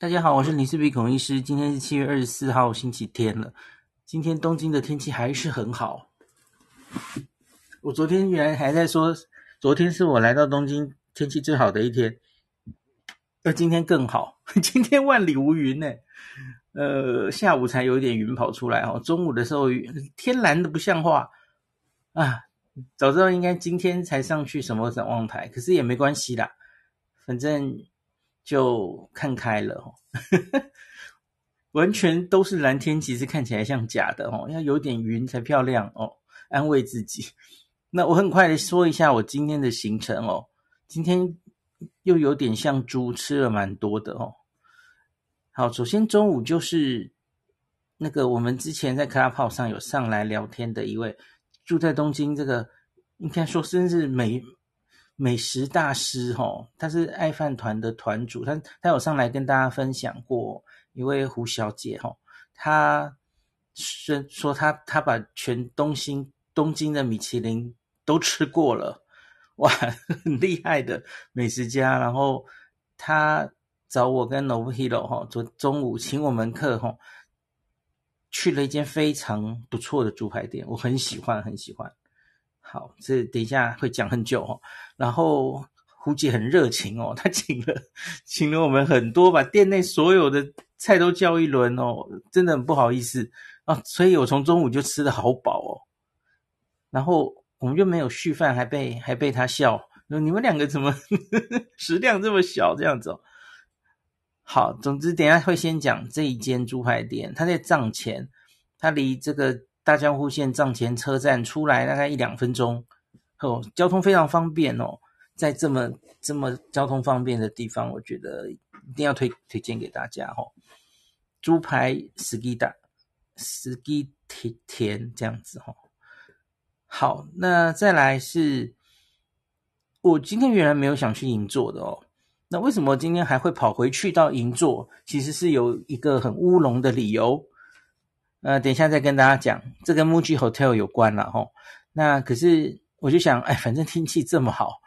大家好，我是林氏鼻孔医师。今天是七月二十四号，星期天了。今天东京的天气还是很好。我昨天原来还在说，昨天是我来到东京天气最好的一天，而今天更好。今天万里无云呢。呃，下午才有一点云跑出来哦。中午的时候天蓝的不像话啊！早知道应该今天才上去什么展望台，可是也没关系啦，反正。就看开了，完全都是蓝天，其实看起来像假的哦，要有点云才漂亮哦，安慰自己。那我很快的说一下我今天的行程哦，今天又有点像猪，吃了蛮多的哦。好，首先中午就是那个我们之前在 Club 上有上来聊天的一位住在东京，这个应该说真是美。美食大师齁，他是爱饭团的团主，他他有上来跟大家分享过一位胡小姐齁，他是说他他把全东京东京的米其林都吃过了，哇，很厉害的美食家。然后他找我跟 Nobuhiro 齁，昨中午请我们客齁，去了一间非常不错的猪排店，我很喜欢很喜欢。好，这等一下会讲很久哦。然后胡姐很热情哦，她请了请了我们很多，把店内所有的菜都叫一轮哦，真的很不好意思啊。所以我从中午就吃的好饱哦。然后我们就没有续饭，还被还被她笑，说你们两个怎么 食量这么小这样子哦。好，总之等下会先讲这一间猪排店，它在藏前，它离这个。大江户线藏前车站出来大概一两分钟，哦，交通非常方便哦。在这么这么交通方便的地方，我觉得一定要推推荐给大家哦。猪排斯基达斯基甜甜这样子哦。好，那再来是，我今天原来没有想去银座的哦。那为什么今天还会跑回去到银座？其实是有一个很乌龙的理由。呃，等一下再跟大家讲，这跟 MUJI Hotel 有关了吼。那可是我就想，哎，反正天气这么好，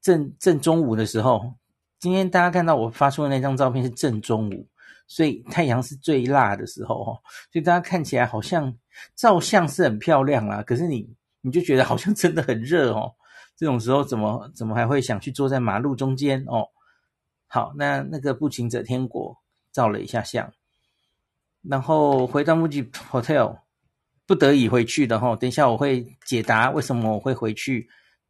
正正中午的时候，今天大家看到我发出的那张照片是正中午，所以太阳是最辣的时候吼，所以大家看起来好像照相是很漂亮啦，可是你你就觉得好像真的很热哦。这种时候怎么怎么还会想去坐在马路中间哦？好，那那个步行者天国照了一下相。然后回到 MUJI Hotel，不得已回去的哈。等一下我会解答为什么我会回去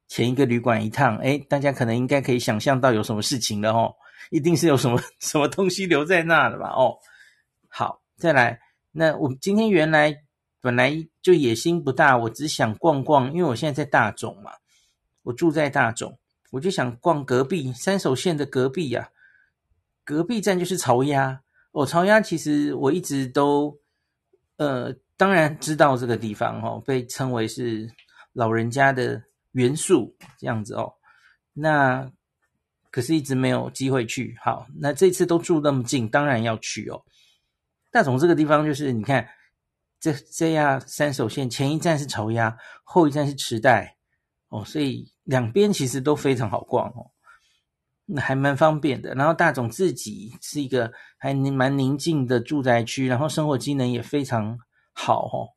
前一个旅馆一趟。诶，大家可能应该可以想象到有什么事情了哈，一定是有什么 什么东西留在那的吧？哦，好，再来。那我今天原来本来就野心不大，我只想逛逛，因为我现在在大冢嘛，我住在大冢，我就想逛隔壁三手线的隔壁呀、隔壁站就是巢鸭。哦，潮鸭其实我一直都，呃，当然知道这个地方哦，被称为是老人家的元素这样子哦。那可是一直没有机会去。好，那这次都住那么近，当然要去哦。大塚这个地方就是你看，这这样三手线前一站是潮鸭，后一站是池袋哦，所以两边其实都非常好逛哦。还蛮方便的，然后大塚自己是一个还蛮宁静的住宅区，然后生活机能也非常好哦，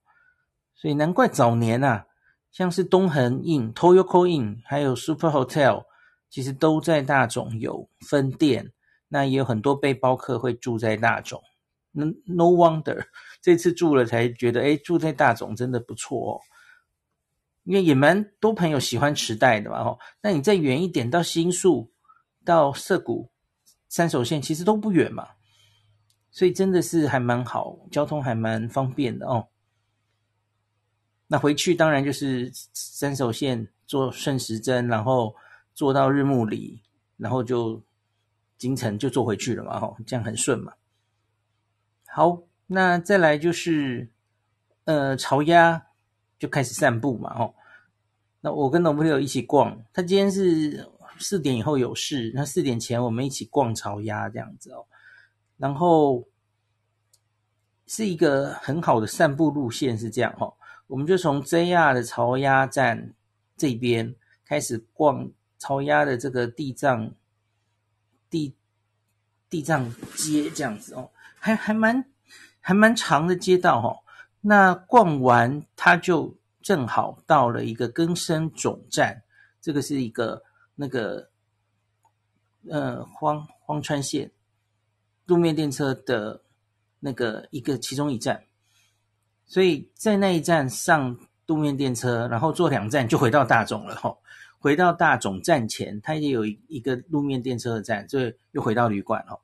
所以难怪早年啊，像是东横 Inn、Toyoko Inn 还有 Super Hotel，其实都在大塚有分店，那也有很多背包客会住在大塚。那 No wonder 这次住了才觉得，诶，住在大塚真的不错哦，因为也蛮多朋友喜欢池袋的嘛，哦，那你再远一点到新宿。到涩谷、三手线其实都不远嘛，所以真的是还蛮好，交通还蛮方便的哦。那回去当然就是三手线坐顺时针，然后坐到日暮里，然后就京城就坐回去了嘛，吼，这样很顺嘛。好，那再来就是呃朝鸭就开始散步嘛，吼。那我跟男朋友一起逛，他今天是。四点以后有事，那四点前我们一起逛潮鸭这样子哦，然后是一个很好的散步路线，是这样哦，我们就从 JR 的潮鸭站这边开始逛潮鸭的这个地藏地地藏街这样子哦，还还蛮还蛮长的街道哦。那逛完，他就正好到了一个更生总站，这个是一个那个呃荒荒川线路面电车的那个一个其中一站，所以在那一站上路面电车，然后坐两站就回到大总了哈。回到大总站前，它也有一个路面电车的站，就又回到旅馆哦。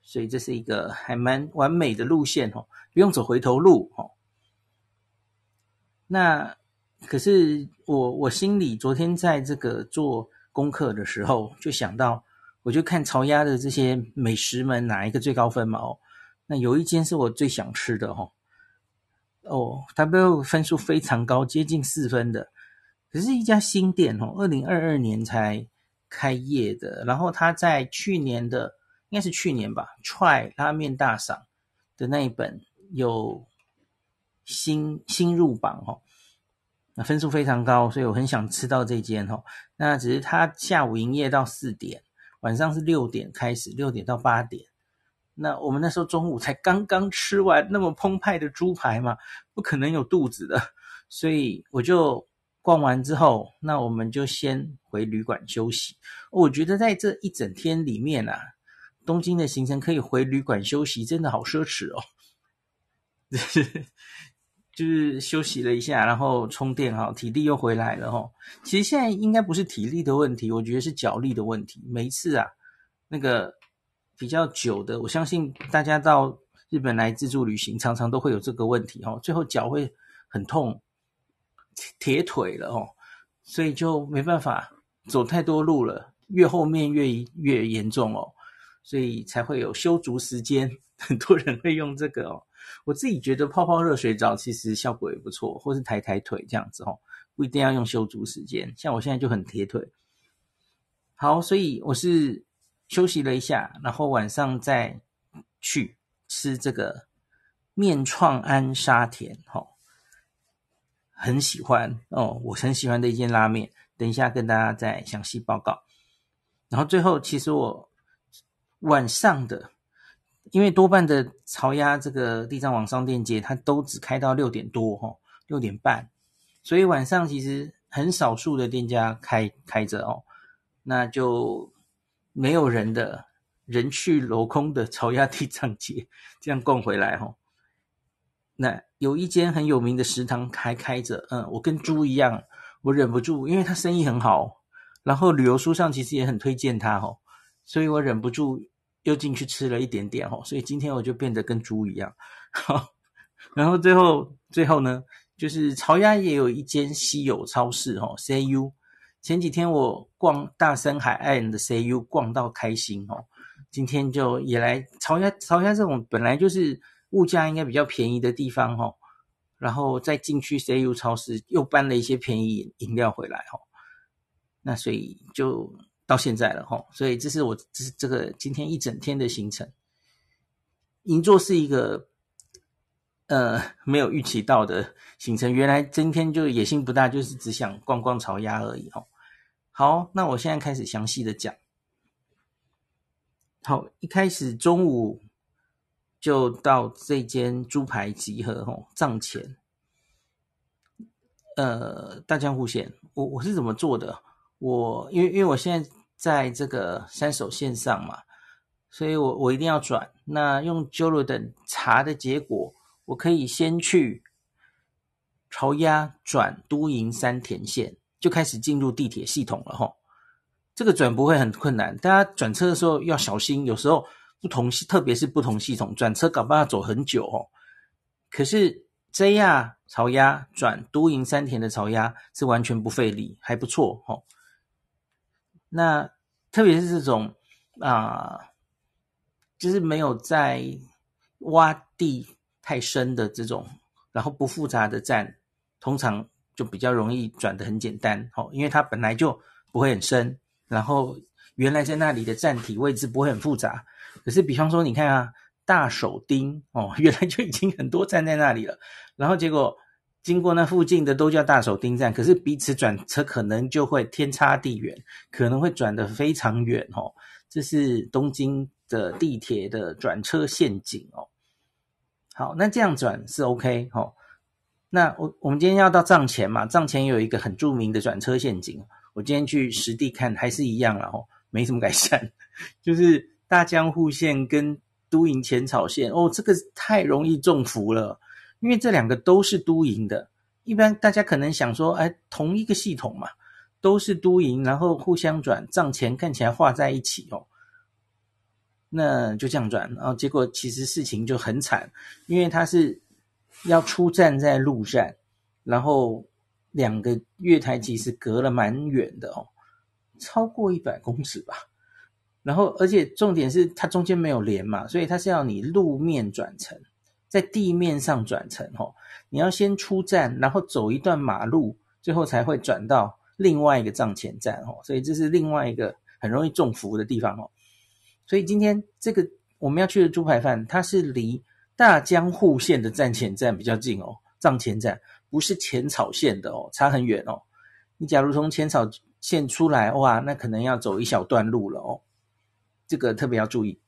所以这是一个还蛮完美的路线哦，不用走回头路哦。那可是我我心里昨天在这个做功课的时候，就想到，我就看巢鸭的这些美食们哪一个最高分嘛哦。那有一间是我最想吃的哦，哦，它背后分数非常高，接近四分的。可是一家新店哦，二零二二年才开业的，然后它在去年的应该是去年吧，Try 拉面大赏的那一本有。新新入榜哦，那分数非常高，所以我很想吃到这间哦。那只是他下午营业到四点，晚上是六点开始，六点到八点。那我们那时候中午才刚刚吃完那么澎湃的猪排嘛，不可能有肚子的，所以我就逛完之后，那我们就先回旅馆休息。我觉得在这一整天里面啊，东京的行程可以回旅馆休息，真的好奢侈哦。就是休息了一下，然后充电哈，体力又回来了哈。其实现在应该不是体力的问题，我觉得是脚力的问题。每一次啊，那个比较久的，我相信大家到日本来自助旅行，常常都会有这个问题哈。最后脚会很痛，铁腿了哦，所以就没办法走太多路了，越后面越越严重哦，所以才会有修足时间，很多人会用这个哦。我自己觉得泡泡热水澡其实效果也不错，或是抬抬腿这样子哦，不一定要用修足时间。像我现在就很贴腿。好，所以我是休息了一下，然后晚上再去吃这个面创安沙田，哦，很喜欢哦，我很喜欢的一间拉面。等一下跟大家再详细报告。然后最后，其实我晚上的。因为多半的潮鸭这个地藏王商店街，它都只开到六点多哈，六点半，所以晚上其实很少数的店家开开着哦，那就没有人的，人去楼空的潮鸭地藏街这样逛回来哈。那有一间很有名的食堂还开着，嗯，我跟猪一样，我忍不住，因为它生意很好，然后旅游书上其实也很推荐它哈，所以我忍不住。又进去吃了一点点哦，所以今天我就变得跟猪一样。好，然后最后最后呢，就是潮鸭也有一间稀有超市哦，CU。前几天我逛大森海岸的 CU 逛到开心哦，今天就也来潮鸭。潮鸭这种本来就是物价应该比较便宜的地方哦，然后再进去 CU 超市又搬了一些便宜饮料回来哦，那所以就。到现在了齁，所以这是我这这个今天一整天的行程。银座是一个呃没有预期到的行程，原来今天就野心不大，就是只想逛逛潮鸭而已齁。好，那我现在开始详细的讲。好，一开始中午就到这间猪排集合齁，藏前。呃，大江户线，我我是怎么做的？我因为因为我现在。在这个三手线上嘛，所以我我一定要转。那用 Jourdan 查的结果，我可以先去朝鸭转都营山田线，就开始进入地铁系统了齁。这个转不会很困难，大家转车的时候要小心，有时候不同系，特别是不同系统转车，搞不好要走很久哦。可是 JR 巢鸭转都营山田的巢鸭是完全不费力，还不错齁。那特别是这种啊、就是没有在挖地太深的这种，然后不复杂的站，通常就比较容易转的很简单哦，因为它本来就不会很深，然后原来在那里的站体位置不会很复杂。可是，比方说，你看啊，大手町哦，原来就已经很多站在那里了，然后结果。经过那附近的都叫大手町站，可是彼此转车可能就会天差地远，可能会转得非常远哦。这是东京的地铁的转车陷阱哦。好，那这样转是 OK 哦。那我我们今天要到藏前嘛，藏前有一个很著名的转车陷阱，我今天去实地看还是一样了哦，没什么改善，就是大江户线跟都营浅草线哦，这个太容易中伏了，因为这两个都是都营的。一般大家可能想说，哎，同一个系统嘛，都是都营，然后互相转，藏前看起来画在一起哦，那就这样转，然后结果其实事情就很惨，因为它是要出站在路站，然后两个月台其实隔了蛮远的哦，超过一百公尺吧，然后而且重点是它中间没有连嘛，所以它是要你路面转乘。在地面上转乘哦，你要先出站，然后走一段马路，最后才会转到另外一个藏前站哦，所以这是另外一个很容易中伏的地方哦。所以今天这个我们要去的猪排饭，它是离大江户线的站前站比较近哦，藏前站不是浅草线的哦，差很远哦。你假如从浅草线出来，哇，那可能要走一小段路了哦，这个特别要注意。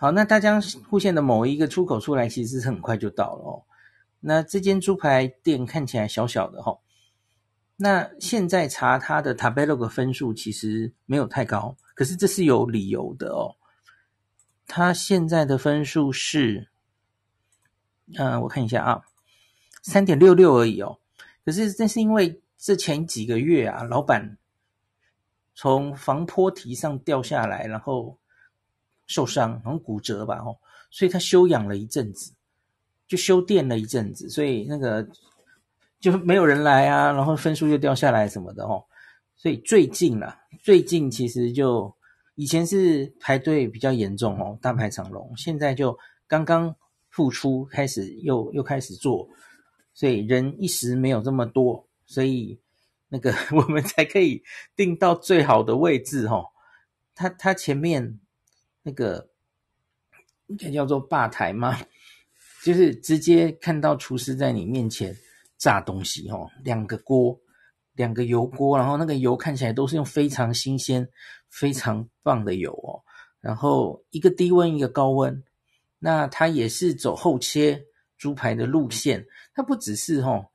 好，那大江户线的某一个出口出来，其实是很快就到了哦。那这间猪排店看起来小小的哈，那现在查它的 Tabelog 分数其实没有太高，可是这是有理由的哦。它现在的分数是，嗯、我看一下啊，三点六六而已哦。可是这是因为这前几个月啊，老板从防坡堤上掉下来，然后。受伤，好像骨折吧，哦，所以他休养了一阵子，就休店了一阵子，所以那个就没有人来啊，然后分数又掉下来什么的，哦，所以最近啊，最近其实就以前是排队比较严重哦，大排长龙，现在就刚刚复出，开始又又开始做，所以人一时没有这么多，所以那个 我们才可以订到最好的位置，哦，他他前面。那个应该叫做吧台吗？就是直接看到厨师在你面前炸东西哦，两个锅，两个油锅，然后那个油看起来都是用非常新鲜、非常棒的油哦。然后一个低温，一个高温。那它也是走厚切猪排的路线，它不只是哦，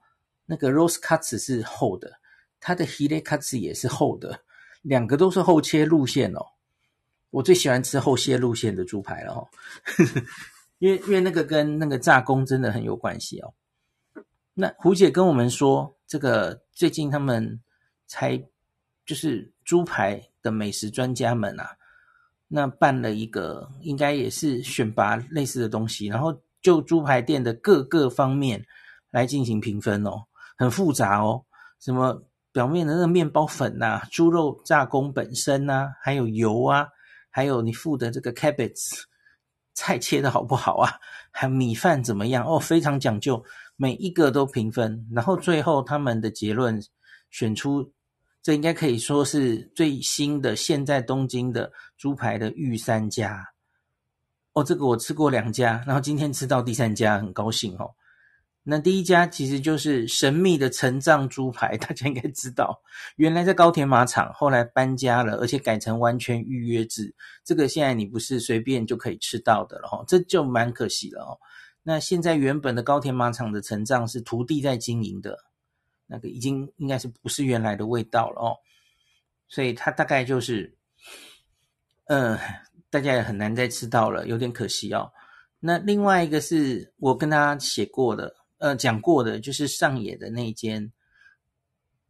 那个 rose cuts 是厚的，它的 hile cuts 也是厚的，两个都是厚切路线哦。我最喜欢吃后切路线的猪排了哦，因为因为那个跟那个炸工真的很有关系哦。那胡姐跟我们说，这个最近他们才就是猪排的美食专家们啊，那办了一个应该也是选拔类似的东西，然后就猪排店的各个方面来进行评分哦，很复杂哦，什么表面的那个面包粉呐、啊，猪肉炸工本身呐、啊，还有油啊。还有你付的这个 cabbage 菜切的好不好啊？还有米饭怎么样？哦，非常讲究，每一个都评分。然后最后他们的结论选出，这应该可以说是最新的现在东京的猪排的御三家。哦，这个我吃过两家，然后今天吃到第三家，很高兴哦。那第一家其实就是神秘的成藏猪排，大家应该知道，原来在高田马场，后来搬家了，而且改成完全预约制。这个现在你不是随便就可以吃到的了哈，这就蛮可惜了哦。那现在原本的高田马场的成藏是徒弟在经营的，那个已经应该是不是原来的味道了哦，所以它大概就是，嗯，大家也很难再吃到了，有点可惜哦。那另外一个是我跟他写过的。呃，讲过的就是上野的那间，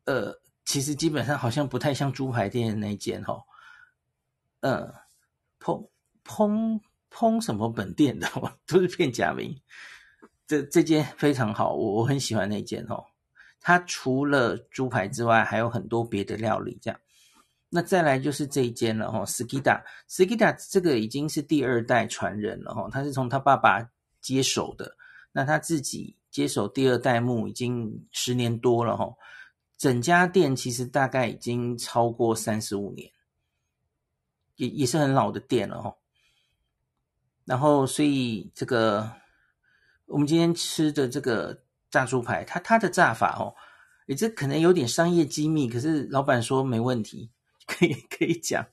呃，其实基本上好像不太像猪排店的那间哈、哦，呃，烹烹烹什么本店的，都是片假名。这这间非常好，我我很喜欢那间哦。它除了猪排之外，还有很多别的料理这样。那再来就是这一间了哈，Skida，Skida 这个已经是第二代传人了哈，他是从他爸爸接手的，那他自己。接手第二代目已经十年多了哈，整家店其实大概已经超过三十五年，也也是很老的店了哈。然后，所以这个我们今天吃的这个炸猪排，它它的炸法哦，诶，这可能有点商业机密，可是老板说没问题，可以可以讲。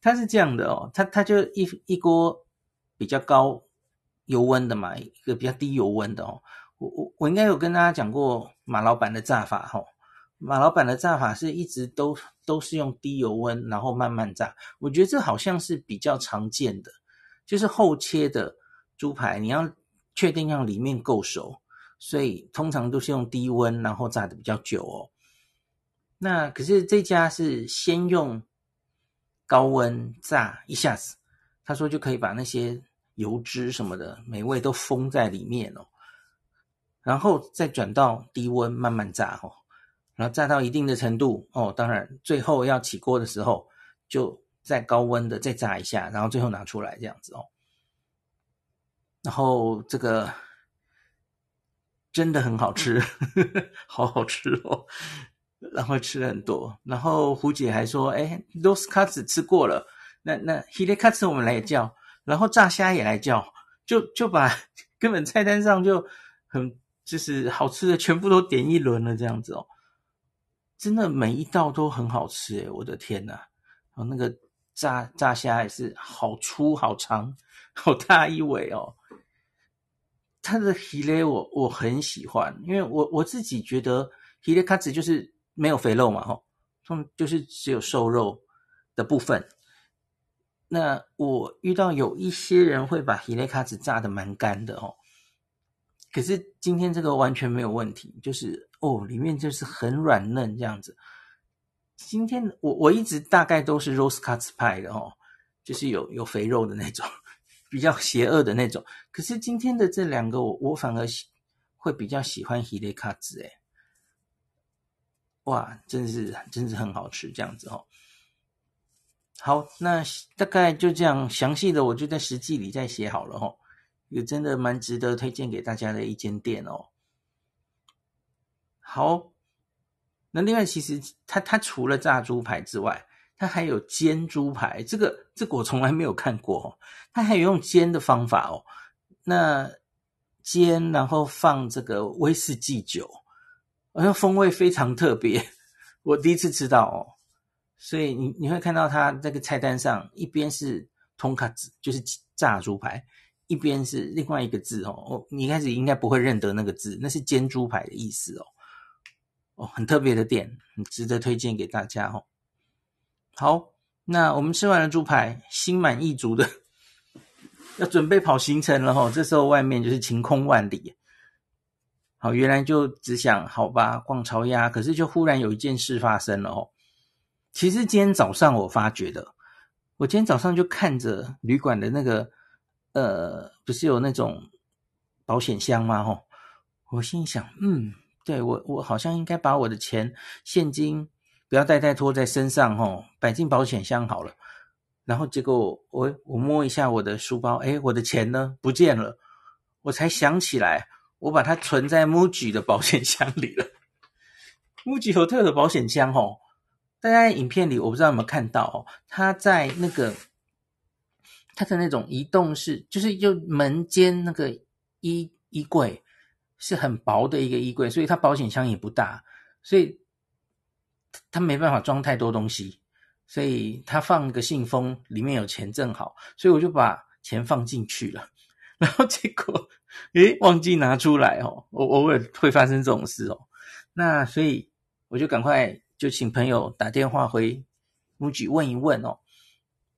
它是这样的哦，它它就一一锅比较高油温的嘛，一个比较低油温的哦。我我我应该有跟大家讲过马老板的炸法哈、马老板的炸法是一直都都是用低油温，然后慢慢炸。我觉得这好像是比较常见的，就是厚切的猪排，你要确定让里面够熟，所以通常都是用低温，然后炸的比较久哦。那可是这家是先用高温炸一下子，他说就可以把那些油脂什么的美味都封在里面哦，然后再转到低温慢慢炸哦。然后炸到一定的程度哦，当然最后要起锅的时候，就再高温的再炸一下，然后最后拿出来这样子哦。然后这个真的很好吃，呵呵好好吃哦。然后吃了很多，然后胡姐还说：“哎，ロースカツ吃过了，那那ヒレカツ我们来叫，然后炸虾也来叫，就就把根本菜单上就很 就是好吃的全部都点一轮了这样子哦。”真的每一道都很好吃诶，我的天呐！哦，那个炸炸虾也是好粗、好长、好大一尾哦。它的ヒレ我我很喜欢，因为我我自己觉得ヒレカツ就是没有肥肉嘛，吼，就是只有瘦肉的部分。那我遇到有一些人会把ヒレカツ炸得蛮干的哦。 可是今天这个完全没有问题，就是哦，里面就是很软嫩这样子。今天我我一直大概都是 rose cuts 派的哦，就是有有肥肉的那种，比较邪恶的那种。可是今天的这两个我我反而会比较喜欢 hile cuts 哎，哇，真是真是很好吃这样子哦。好，那大概就这样，详细的我就在实际里再写好了哦。也真的蛮值得推荐给大家的一间店哦。好，那另外其实它它除了炸猪排之外，它还有煎猪排，这个这个我从来没有看过哦。它还有用煎的方法哦。那煎然后放这个威士忌酒，好像风味非常特别，我第一次吃到哦。所以你你会看到它这个菜单上一边是トンカツ，就是炸猪排。 一边是另外一个字哦，哦你一开始应该不会认得那个字，那是煎猪排的意思哦。哦，很特别的店，很值得推荐给大家哦。好，那我们吃完了猪排，心满意足的要准备跑行程了哦。这时候外面就是晴空万里。好，原来就只想好吧逛潮鸭，可是就忽然有一件事发生了哦。其实今天早上我发觉的，我今天早上就看着旅馆的那个。呃，不是有那种保险箱吗？吼，我心想，嗯，对，我我好像应该把我的钱现金不要带带拖在身上，吼，摆进保险箱好了。然后结果我我摸一下我的书包，诶，我的钱呢？不见了。我才想起来，我把它存在 MUJI 的保险箱里了。MUJI Hotel 的保险箱，吼，大家影片里我不知道有没有看到哦，它在那个。它的那种移动式，就是就门间那个衣衣柜是很薄的一个衣柜，所以它保险箱也不大，所以它没办法装太多东西，所以它放个信封，里面有钱正好，所以我就把钱放进去了，然后结果诶忘记拿出来哦，我偶尔会发生这种事哦，那所以我就赶快就请朋友打电话回 MUJI 问一问哦，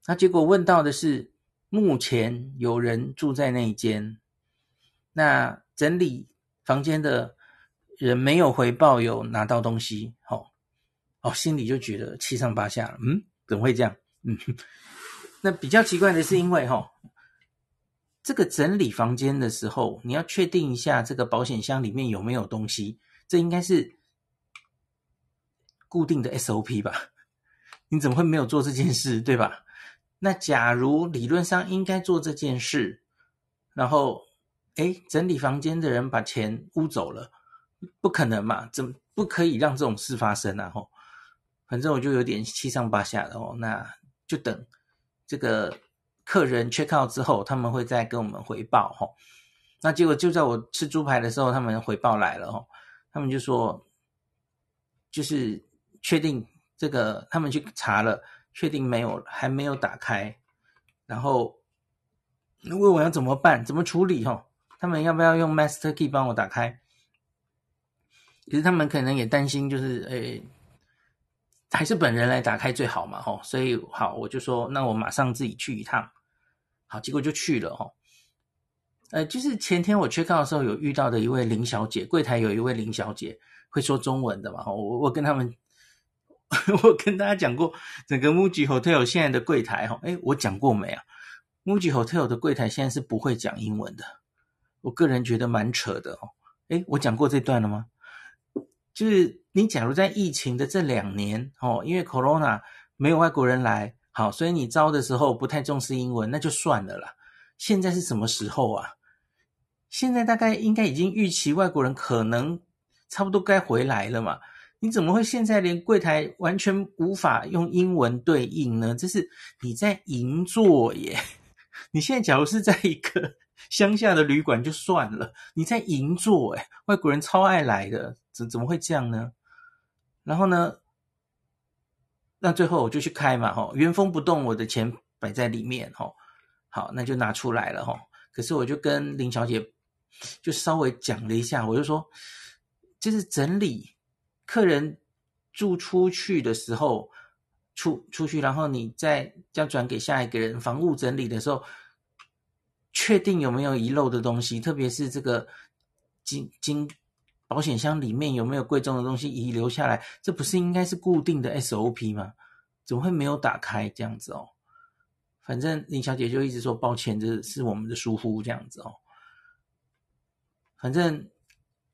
那结果问到的是。目前有人住在那一间，那整理房间的人没有回报有拿到东西，哦，哦，心里就觉得七上八下，嗯，怎么会这样？嗯，那比较奇怪的是，因为哈、哦，这个整理房间的时候，你要确定一下这个保险箱里面有没有东西，这应该是固定的 SOP 吧？你怎么会没有做这件事，对吧？那假如理论上应该做这件事，然后，诶，整理房间的人把钱污走了，不可能嘛？怎不可以让这种事发生啊？吼，反正我就有点七上八下的哦。那就等这个客人 check out 之后，他们会再跟我们回报吼。那结果就在我吃猪排的时候，他们回报来了吼，他们就说，就是确定这个，他们去查了。确定没有，还没有打开，然后问我要怎么办，怎么处理？哈，他们要不要用 Master Key 帮我打开？可是他们可能也担心，就是诶，还是本人来打开最好嘛，哈。所以好，我就说，那我马上自己去一趟。好，结果就去了，哈。呃，就是前天我缺票的时候，有遇到的一位林小姐，柜台有一位林小姐会说中文的嘛，我我跟他们。我跟大家讲过，整个 Muji Hotel 现在的柜台哈，诶，我讲过没啊？Muji Hotel 的柜台现在是不会讲英文的，我个人觉得蛮扯的哦。诶，我讲过这段了吗？就是你假如在疫情的这两年哦，因为 Corona 没有外国人来，好，所以你招的时候不太重视英文，那就算了啦。现在是什么时候啊？现在大概应该已经预期外国人可能差不多该回来了嘛。你怎么会现在连柜台完全无法用英文对应呢？这是你在银座耶！你现在假如是在一个 乡下的旅馆就算了，你在银座哎，外国人超爱来的，怎怎么会这样呢？然后呢，那最后我就去开嘛，吼，原封不动我的钱摆在里面，吼，好，那就拿出来了，吼。可是我就跟林小姐就稍微讲了一下，我就说，就是整理。客人住出去的时候，出出去，然后你再要转给下一个人，房屋整理的时候，确定有没有遗漏的东西，特别是这个金金保险箱里面有没有贵重的东西遗留下来，这不是应该是固定的 SOP 吗？怎么会没有打开这样子哦？反正林小姐就一直说抱歉，这是我们的疏忽这样子哦。反正。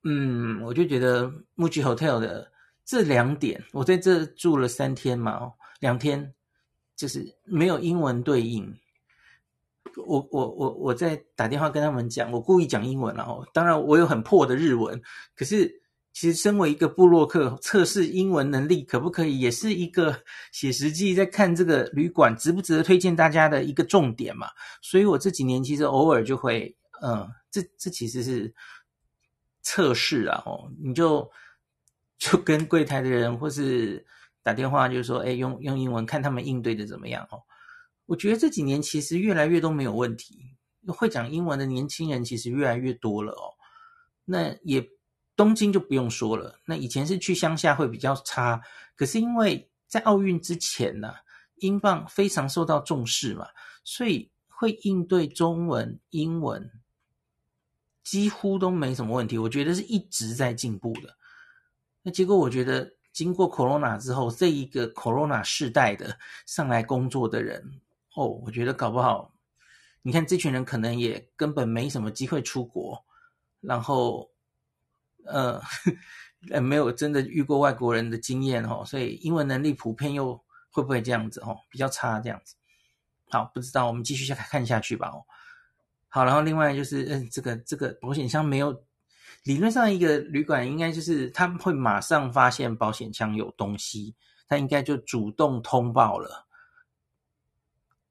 嗯，我就觉得 Muji Hotel 的这两点，我在这住了三天嘛，哦，两天就是没有英文对应。我我我我在打电话跟他们讲，我故意讲英文然后。当然我有很破的日文，可是其实身为一个部落客，测试英文能力可不可以，也是一个写实际在看这个旅馆值不值得推荐大家的一个重点嘛。所以我这几年其实偶尔就会，嗯，这这其实是。测试啊，哦，你就就跟柜台的人或是打电话，就是说，哎，用用英文看他们应对的怎么样哦。我觉得这几年其实越来越都没有问题，会讲英文的年轻人其实越来越多了哦。那也东京就不用说了，那以前是去乡下会比较差，可是因为在奥运之前呢，英镑非常受到重视嘛，所以会应对中文、英文。几乎都没什么问题，我觉得是一直在进步的。那结果我觉得，经过 Corona 之后，这一个 Corona 世代的上来工作的人，哦，我觉得搞不好，你看这群人可能也根本没什么机会出国，然后，呃，呃，没有真的遇过外国人的经验哦，所以英文能力普遍又会不会这样子哦，比较差这样子。好，不知道，我们继续下看下去吧。好，然后另外就是，嗯，这个这个保险箱没有，理论上一个旅馆应该就是他们会马上发现保险箱有东西，他应该就主动通报了，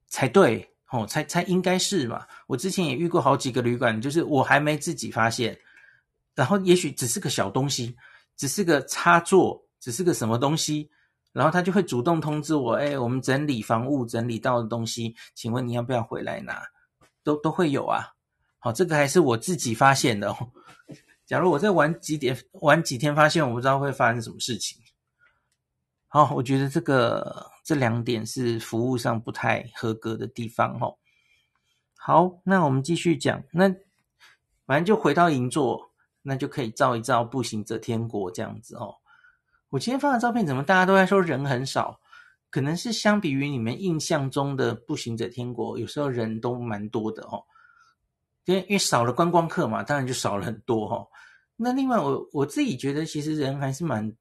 才对，哦，才才应该是嘛。我之前也遇过好几个旅馆，就是我还没自己发现，然后也许只是个小东西，只是个插座，只是个什么东西，然后他就会主动通知我，哎，我们整理房屋整理到的东西，请问你要不要回来拿？都都会有啊，好，这个还是我自己发现的哦。假如我再晚几点晚几天发现，我不知道会发生什么事情。好，我觉得这个这两点是服务上不太合格的地方哦。好，那我们继续讲，那反正就回到银座，那就可以照一照步行者天国这样子哦。我今天发的照片，怎么大家都在说人很少？可能是相比于你们印象中的步行者天国，有时候人都蛮多的哦。因为因为少了观光客嘛，当然就少了很多哈、哦。那另外我我自己觉得，其实人还是蛮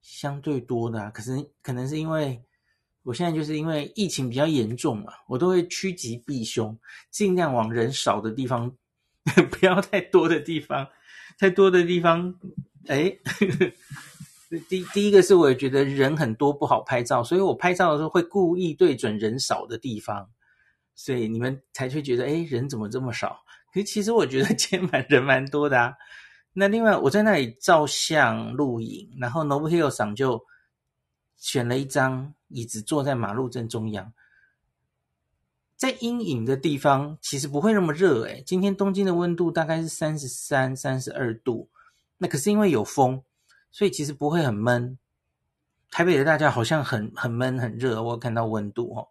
相对多的啊。可是可能是因为我现在就是因为疫情比较严重嘛，我都会趋吉避凶，尽量往人少的地方，不要太多的地方，太多的地方，哎。第第一个是，我也觉得人很多不好拍照，所以我拍照的时候会故意对准人少的地方，所以你们才会觉得，哎，人怎么这么少？可是其实我觉得 今天蛮人蛮多的啊。那另外我在那里照相录影，然后 Nobuhiro 桑就选了一张椅子坐在马路正中央，在阴影的地方其实不会那么热诶。今天东京的温度大概是三十三、三十二度，那可是因为有风，所以其实不会很闷。台北的大家好像很很闷很热，我看到温度哦。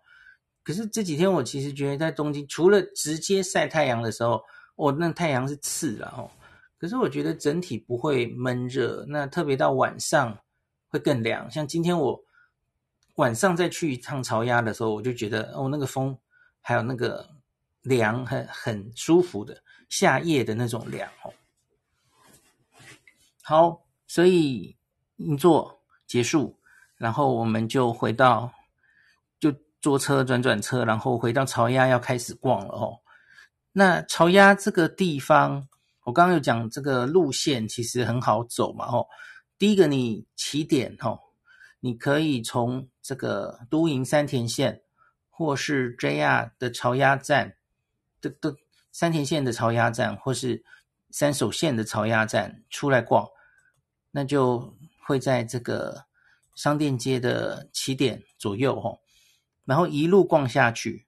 可是这几天我其实觉得在东京，除了直接晒太阳的时候，哦、那太阳是刺了哦。可是我觉得整体不会闷热，那特别到晚上会更凉。像今天我晚上再去一趟巢鸭的时候，我就觉得哦，那个风还有那个凉，很很舒服的夏夜的那种凉哦。好，所以银座结束，然后我们就回到。就坐车转转车，然后回到巢鸭要开始逛了哦。那巢鸭这个地方，我刚刚有讲这个路线其实很好走嘛哦。第一个，你起点哦，你可以从这个都营三田线，或是 JR 的巢鸭站的的三田线的巢鸭站，或是三手线的巢鸭站出来逛，那就会在这个商店街的起点左右哦。然后一路逛下去，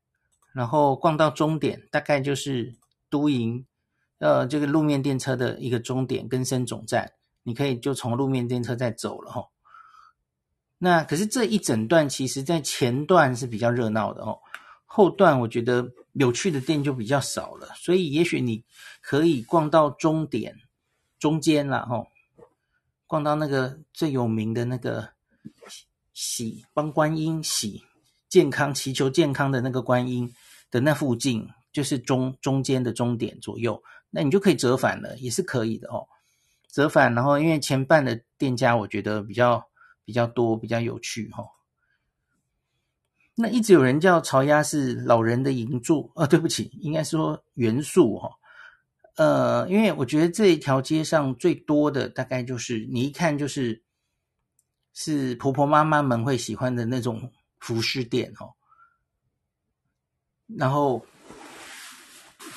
然后逛到终点，大概就是都营，呃，这个路面电车的一个终点，根森总站，你可以就从路面电车再走了齁。那可是这一整段，其实在前段是比较热闹的哦，后段我觉得有趣的店就比较少了，所以也许你可以逛到终点中间了齁，逛到那个最有名的那个喜帮观音喜。健康祈求健康的那个观音的那附近，就是中中间的终点左右，那你就可以折返了，也是可以的哦。折返，然后因为前半的店家我觉得比较比较多，比较有趣哈、哦。那一直有人叫巢鸭是老人的银座，呃、哦，对不起，应该说元素哈、哦。呃，因为我觉得这一条街上最多的大概就是你一看就是是婆婆妈妈们会喜欢的那种。服饰店哦，然后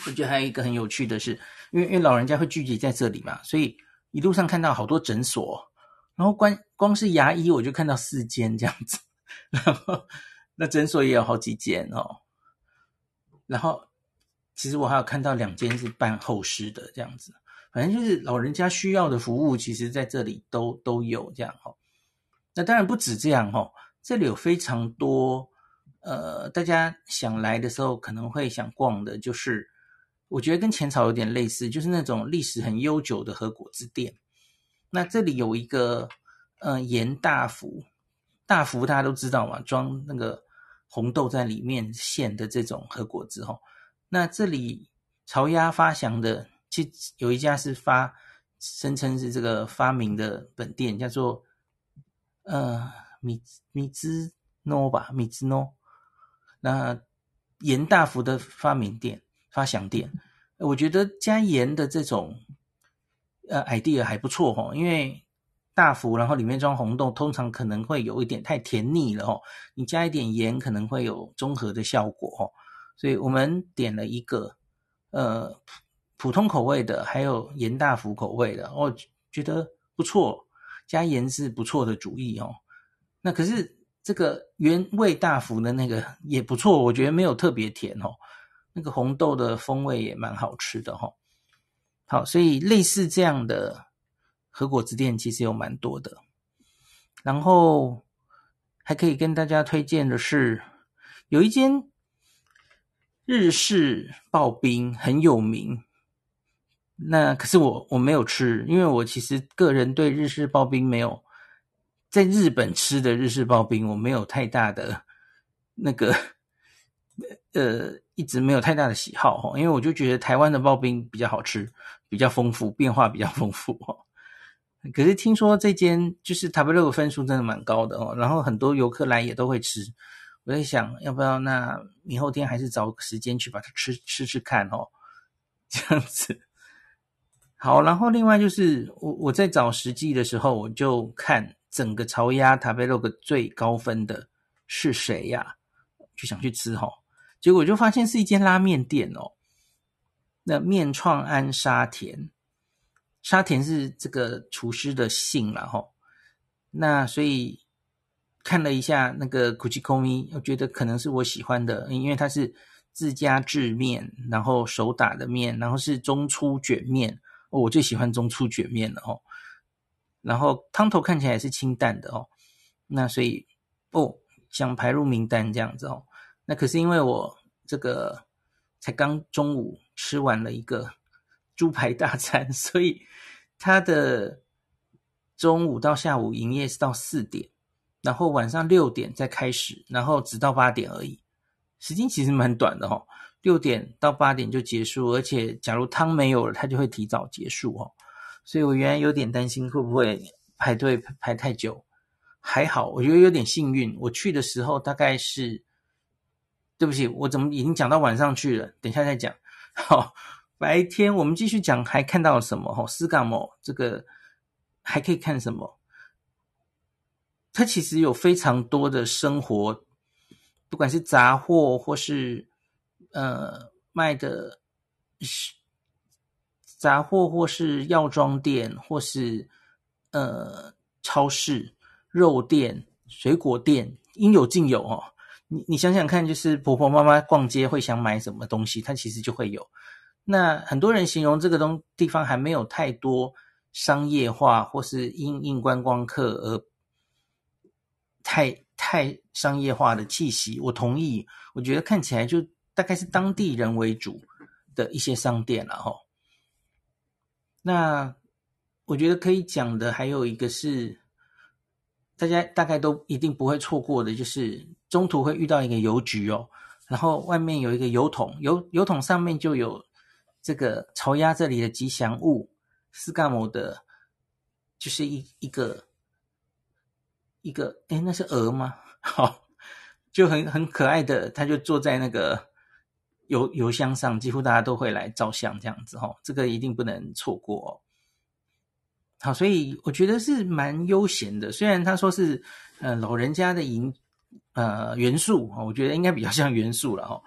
我觉得还有一个很有趣的是，因为因为老人家会聚集在这里嘛，所以一路上看到好多诊所，然后光光是牙医我就看到四间这样子，然后那诊所也有好几间哦，然后其实我还有看到两间是办后事的这样子，反正就是老人家需要的服务，其实在这里都都有这样哦。那当然不止这样哦。这里有非常多，呃，大家想来的时候可能会想逛的，就是我觉得跟前草有点类似，就是那种历史很悠久的和果子店。那这里有一个，呃，盐大福，大福大家都知道嘛，装那个红豆在里面馅的这种和果子哦。那这里潮鸭发祥的，其实有一家是发声称是这个发明的本店，叫做呃。米米兹诺吧，米兹诺。那盐大福的发明店、发祥店，我觉得加盐的这种呃 idea 还不错哈，因为大福然后里面装红豆，通常可能会有一点太甜腻了哦。你加一点盐可能会有中和的效果哦。所以我们点了一个呃普通口味的，还有盐大福口味的，我觉得不错，加盐是不错的主意哦。那可是这个原味大福的那个也不错，我觉得没有特别甜哦，那个红豆的风味也蛮好吃的哈。好，所以类似这样的和果子店其实有蛮多的。然后还可以跟大家推荐的是，有一间日式刨冰很有名。那可是我我没有吃，因为我其实个人对日式刨冰没有。在日本吃的日式刨冰，我没有太大的那个，呃，一直没有太大的喜好哈，因为我就觉得台湾的刨冰比较好吃，比较丰富，变化比较丰富哈。可是听说这间就是食べログ分数真的蛮高的哦，然后很多游客来也都会吃。 我在想要不要那明后天还是找个时间去把它吃吃吃看哦，这样子。好，然后另外就是我我在找实际的时候，我就看。整个巢鸭食べログ最高分的是谁呀？就想去吃齁，结果就发现是一间拉面店哦。那面创庵沙田，沙田是这个厨师的姓啦齁。那所以 看了一下那个 Kuchikomi，我觉得可能是我喜欢的，因为它是自家制面，然后手打的面，然后是中粗卷面，哦，我最喜欢中粗卷面了哦。然后汤头看起来也是清淡的哦，那所以哦，想排入名单这样子哦。那可是因为我这个才刚中午吃完了一个猪排大餐，所以它的。中午到下午营业是到四点，然后晚上六点再开始，然后直到八点而已，时间其实蛮短的哦，六点到八点就结束，而且假如汤没有了，它就会提早结束哦。所以我原来有点担心会不会排队排太久，还好，我觉得有点幸运。我去的时候大概是，对不起，我怎么已经讲到晚上去了？等一下再讲。好，白天我们继续讲，还看到了什么？哦，斯卡莫这个。还可以看什么？它其实有非常多的生活，不管是杂货或是呃卖的是杂货，或是药妆店，或是呃超市、肉店、水果店，应有尽有哦。你你想想看，就是婆婆妈妈逛街会想买什么东西，它其实就会有。那很多人形容这个东地方还没有太多。商业化或是因应观光客而太太商业化的气息，我同意。我觉得看起来就大概是当地人为主的一些商店了哈。那我觉得可以讲的还有一个是，大家大概都一定不会错过的，就是中途会遇到一个邮局哦，然后外面有一个邮筒，邮邮筒上面就有这个潮鸭这里的吉祥物。斯干摩的，就是一一个一个，诶，那是鹅吗？好，就很很可爱的，他就坐在那个邮邮箱上，几乎大家都会来照相这样子哈，这个一定不能错过哦。好，所以我觉得是蛮悠闲的，虽然他说是呃老人家的银呃元素，我觉得应该比较像元素了哈。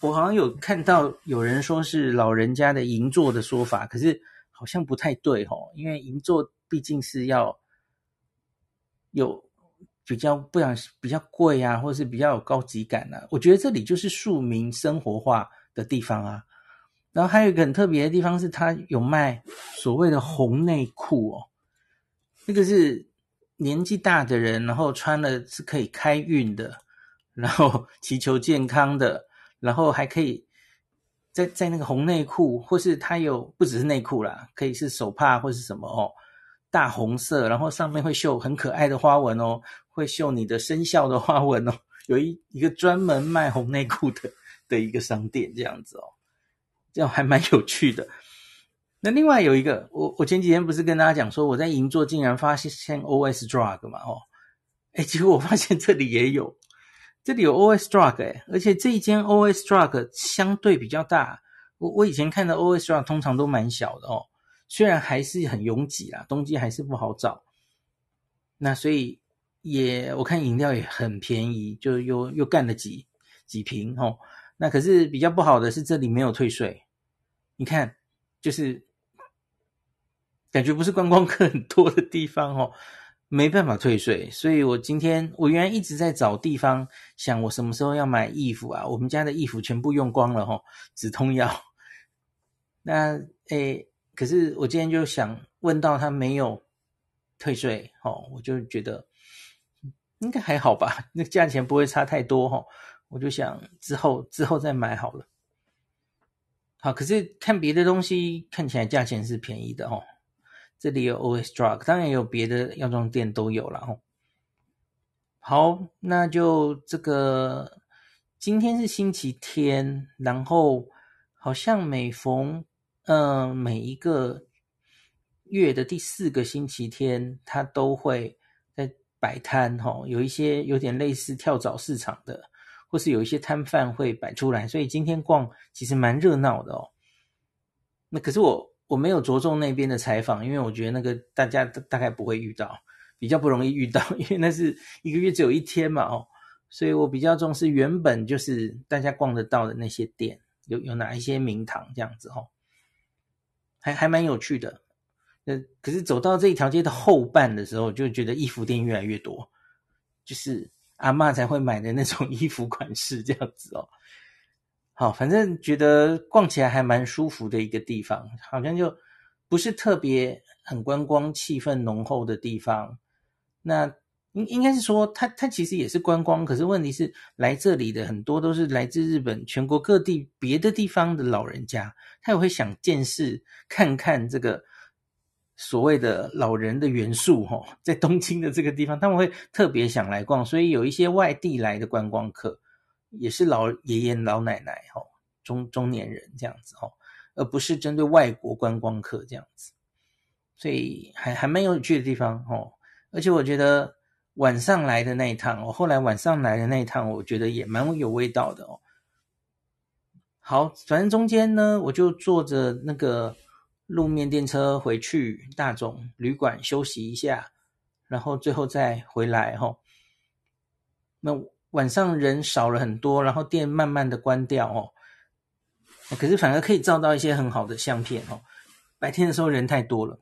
我好像有看到有人说是老人家的银座的说法，可是。好像不太对哦，因为银座毕竟是要有比较不想比较贵啊，或是比较有高级感啊。我觉得这里就是庶民生活化的地方啊。然后还有一个很特别的地方是，它有卖所谓的红内裤哦，那个是年纪大的人，然后穿了是可以开运的，然后祈求健康的，然后还可以。在在那个红内裤，或是它有不只是内裤啦，可以是手帕或是什么哦，大红色，然后上面会绣很可爱的花纹哦，会绣你的生肖的花纹哦，有一一个专门卖红内裤的 的一个商店这样子哦，这样还蛮有趣的。那另外有一个，我我前几天不是跟大家讲说，我在银座竟然发现 OS Drug 嘛哦，诶结果我发现这里也有。这里有 OS Drug 诶，而且这一间 OS Drug 相对比较大。我我以前看的 OS Drug 通常都蛮小的哦，虽然还是很拥挤啦，东西还是不好找。那所以也我看饮料也很便宜，就又又干了几几瓶哦。那可是比较不好的是这里没有退税，你看就是感觉不是观光客很多的地方哦。没办法退税，所以我今天我原来一直在找地方，想我什么时候要买衣服啊？我们家的衣服全部用光了齁，止痛药。那诶，可是我今天就想问到他没有退税，哦，我就觉得应该还好吧，那价钱不会差太多齁，我就想之后之后再买好了。好，可是看别的东西看起来价钱是便宜的齁。这里有 OS Drug，当然也有别的药妆店都有了吼。好，那就这个今天是星期天，然后好像每逢嗯、每一个月的第四个星期天，它都会在摆摊吼，有一些有点类似跳蚤市场的，或是有一些摊贩会摆出来，所以今天逛其实蛮热闹的哦。那可是我。我没有着重那边的采访，因为我觉得那个大家大概不会遇到，比较不容易遇到，因为那是一个月只有一天嘛，哦，所以我比较重视原本就是大家逛得到的那些店，有有哪一些名堂这样子哦，还还蛮有趣的。呃，可是走到这一条街的后半的时候，就觉得衣服店越来越多，就是阿嬷才会买的那种 衣服款式这样子哦。好，反正觉得逛起来还蛮舒服的一个地方，好像就不是特别很观光气氛浓厚的地方。那应应该是说，它它其实也是观光，可是问题是来这里的很多都是来自日本全国各地别的地方的老人家，他也会想见识看看这个。所谓的老人的元素，哈，在东京的这个地方，他们会特别想来逛，所以有一些外地来的观光客，也是老爷爷老奶奶，哈，中中年人这样子，哈，而不是针对外国观光客这样子，所以还还蛮有趣的地方，哈，而且我觉得晚上来的那一趟，我后来晚上来的那一趟，我觉得也蛮有味道的哦。好，反正中间呢，我就坐着那个。路面电车回去大塚旅馆休息一下，然后最后再回来哈。那晚上人少了很多，然后店慢慢的关掉哦。可是反而可以照到一些很好的相片哦。白天的时候人太多了。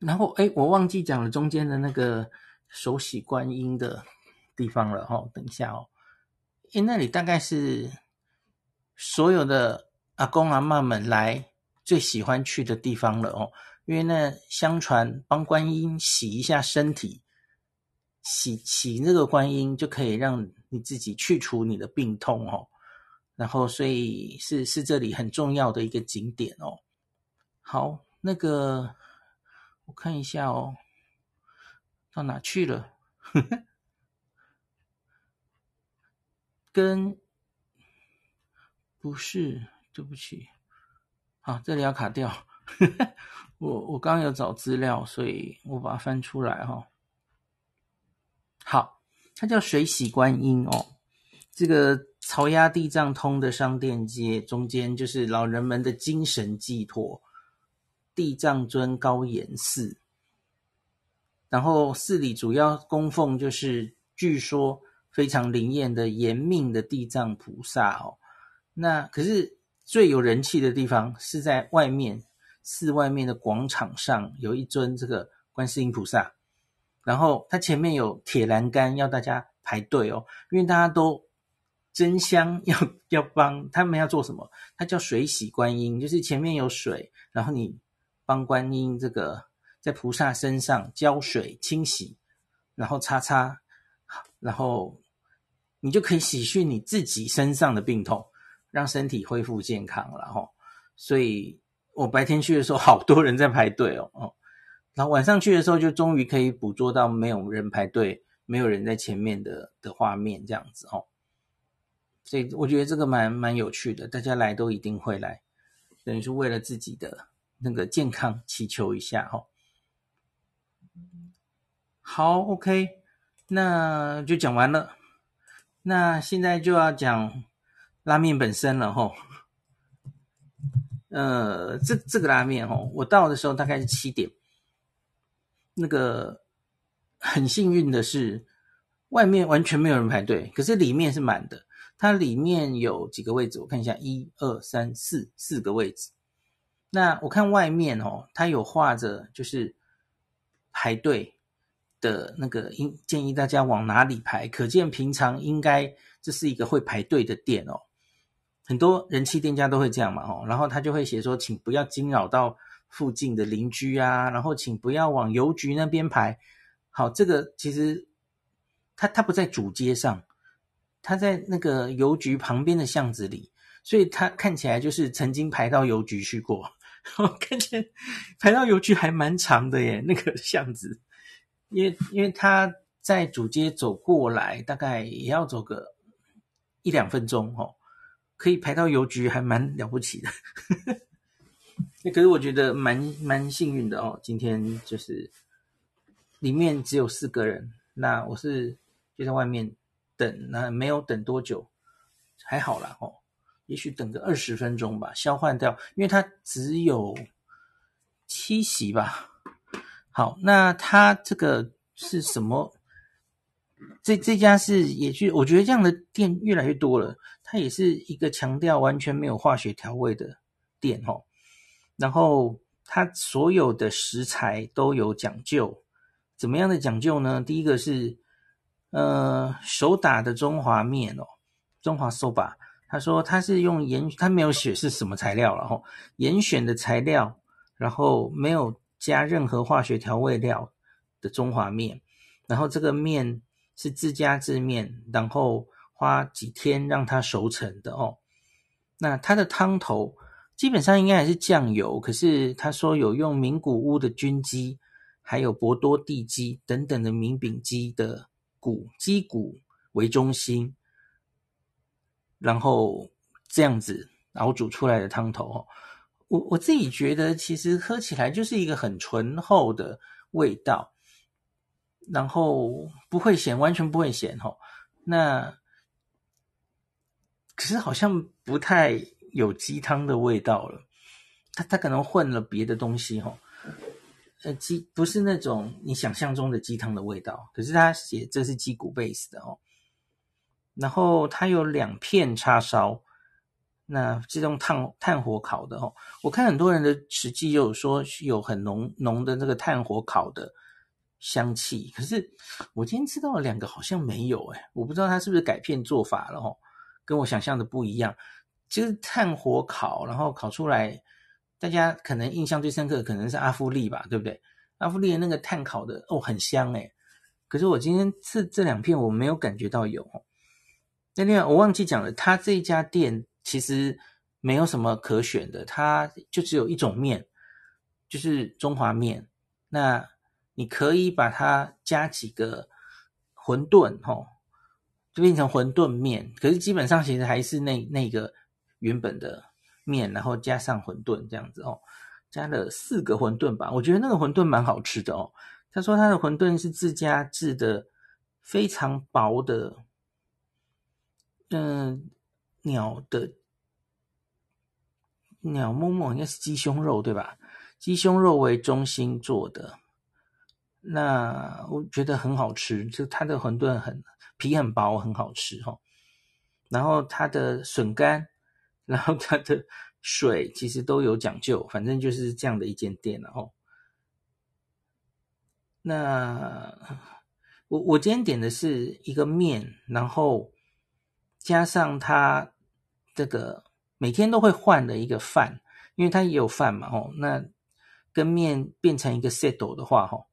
然后哎，我忘记讲了中间的那个手洗观音的地方了哈。等一下哦，因那里大概是所有的阿公阿嬷们来。最喜欢去的地方了哦，因为那相传帮观音洗一下身体，洗洗那个观音就可以让你自己去除你的病痛哦，然后所以是是这里很重要的一个景点哦。好，那个我看一下哦，到哪去了？跟不是，对不起。啊，这里要卡掉。我我刚刚有找资料，所以我把它翻出来哈。好，它叫水洗观音哦。这个曹鸭地藏通的商店街中间，就是老人们的精神寄托——地藏尊高岩寺。然后寺里主要供奉就是据说非常灵验的延命的地藏菩萨哦。那可是。最有人气的地方是在外面寺外面的广场上，有一尊这个观世音菩萨，然后它前面有铁栏杆，要大家排队哦，因为大家都争相 要要帮他们要做什么？它叫水洗观音，就是前面有水，然后你帮观音这个在菩萨身上浇水清洗，然后擦擦，然后你就可以洗去你自己身上的病痛。让身体恢复健康了哈，所以我白天去的时候，好多人在排队哦哦，然后晚上去的时候，就终于可以捕捉到没有人排队、没有人在前面的的画面这样子哦，所以我觉得这个蛮蛮有趣的，大家来都一定会来，等于是为了自己的那个健康祈求一下哈。好，OK，那就讲完了，那现在就要讲。拉面本身了吼，呃，这这个拉面吼，我到的时候大概是七点。那个很幸运的是，外面完全没有人排队，可是里面是满的。它里面有几个位置，我看一下，一二三四四个位置。那我看外面哦，它有画着就是排队的那个，应建议大家往哪里排，可见平常应该这是一个会排队的店哦。很多人气店家都会这样嘛，哦，然后他就会写说，请不要惊扰到附近的邻居啊，然后请不要往邮局那边排。好，这个其实他他不在主街上，他在那个邮局旁边的巷子里，所以他看起来就是曾经排到邮局去过。我看见排到邮局还蛮长的耶，那个巷子，因为因为他在主街走过来，大概也要走个一两分钟，哦。可以排到邮局，还蛮了不起的。那可是我觉得蛮蛮幸运的哦。今天就是里面只有四个人，那我是就在外面等，那没有等多久，还好啦哦。也许等个二十分钟吧，消化掉，因为它只有七席吧。好，那它这个是什么？这这家是也是，我觉得这样的店越来越多了。它也是一个强调完全没有化学调味的店哦。然后它所有的食材都有讲究，怎么样的讲究呢？第一个是，呃，手打的中华面哦，中华 soba，他说他是用严，他没有写是什么材料，然后严选的材料，然后没有加任何化学调味料的中华面，然后这个面是自家制面，然后花几天让它熟成的哦。那它的汤头基本上应该还是酱油，可是他说有用名古屋的军鸡。还有博多地鸡等等的名饼鸡的骨鸡骨为中心，然后这样子熬煮出来的汤头，我我自己觉得其实喝起来就是一个很醇厚的味道，然后不会咸，完全不会咸哈。那可是好像不太有鸡汤的味道了，它它可能混了别的东西哈。呃，鸡不是那种你想象中的鸡汤的味道，可是它写这是鸡骨 base 的哦。然后它有两片叉烧，那这种炭炭火烤的哦。我看很多人的实际又有说有很浓浓的那个炭火烤的香气，可是我今天吃到的两个好像没有诶，我不知道它是不是改变做法了哦，跟我想象的不一样。就是炭火烤，然后烤出来。大家可能印象最深刻的可能是阿芙丽吧，对不对？阿芙丽的那个炭烤的哦，很香诶。可是我今天吃这两片我没有感觉到有。那我忘记讲了，他这一家店其实没有什么可选的，它就只有一种面，就是中华面。那你可以把它加几个馄饨，吼，就变成馄饨面。可是基本上其实还是那那个原本的。面，然后加上馄饨这样子哦，加了四个馄饨吧。我觉得那个馄饨蛮好吃的哦。他说他的馄饨是自家制的，非常薄的，嗯、鸟的鸟木木应该是鸡胸肉对吧？鸡胸肉为中心做的，那我觉得很好吃。就它的馄饨很皮很薄，很好吃哦。然后它的笋干。然后它的水其实都有讲究，反正就是这样的一间店，然后，那我我今天点的是一个面，然后加上它这个每天都会换的一个饭，因为它也有饭嘛，吼，那跟面变成一个 set 的话，吼，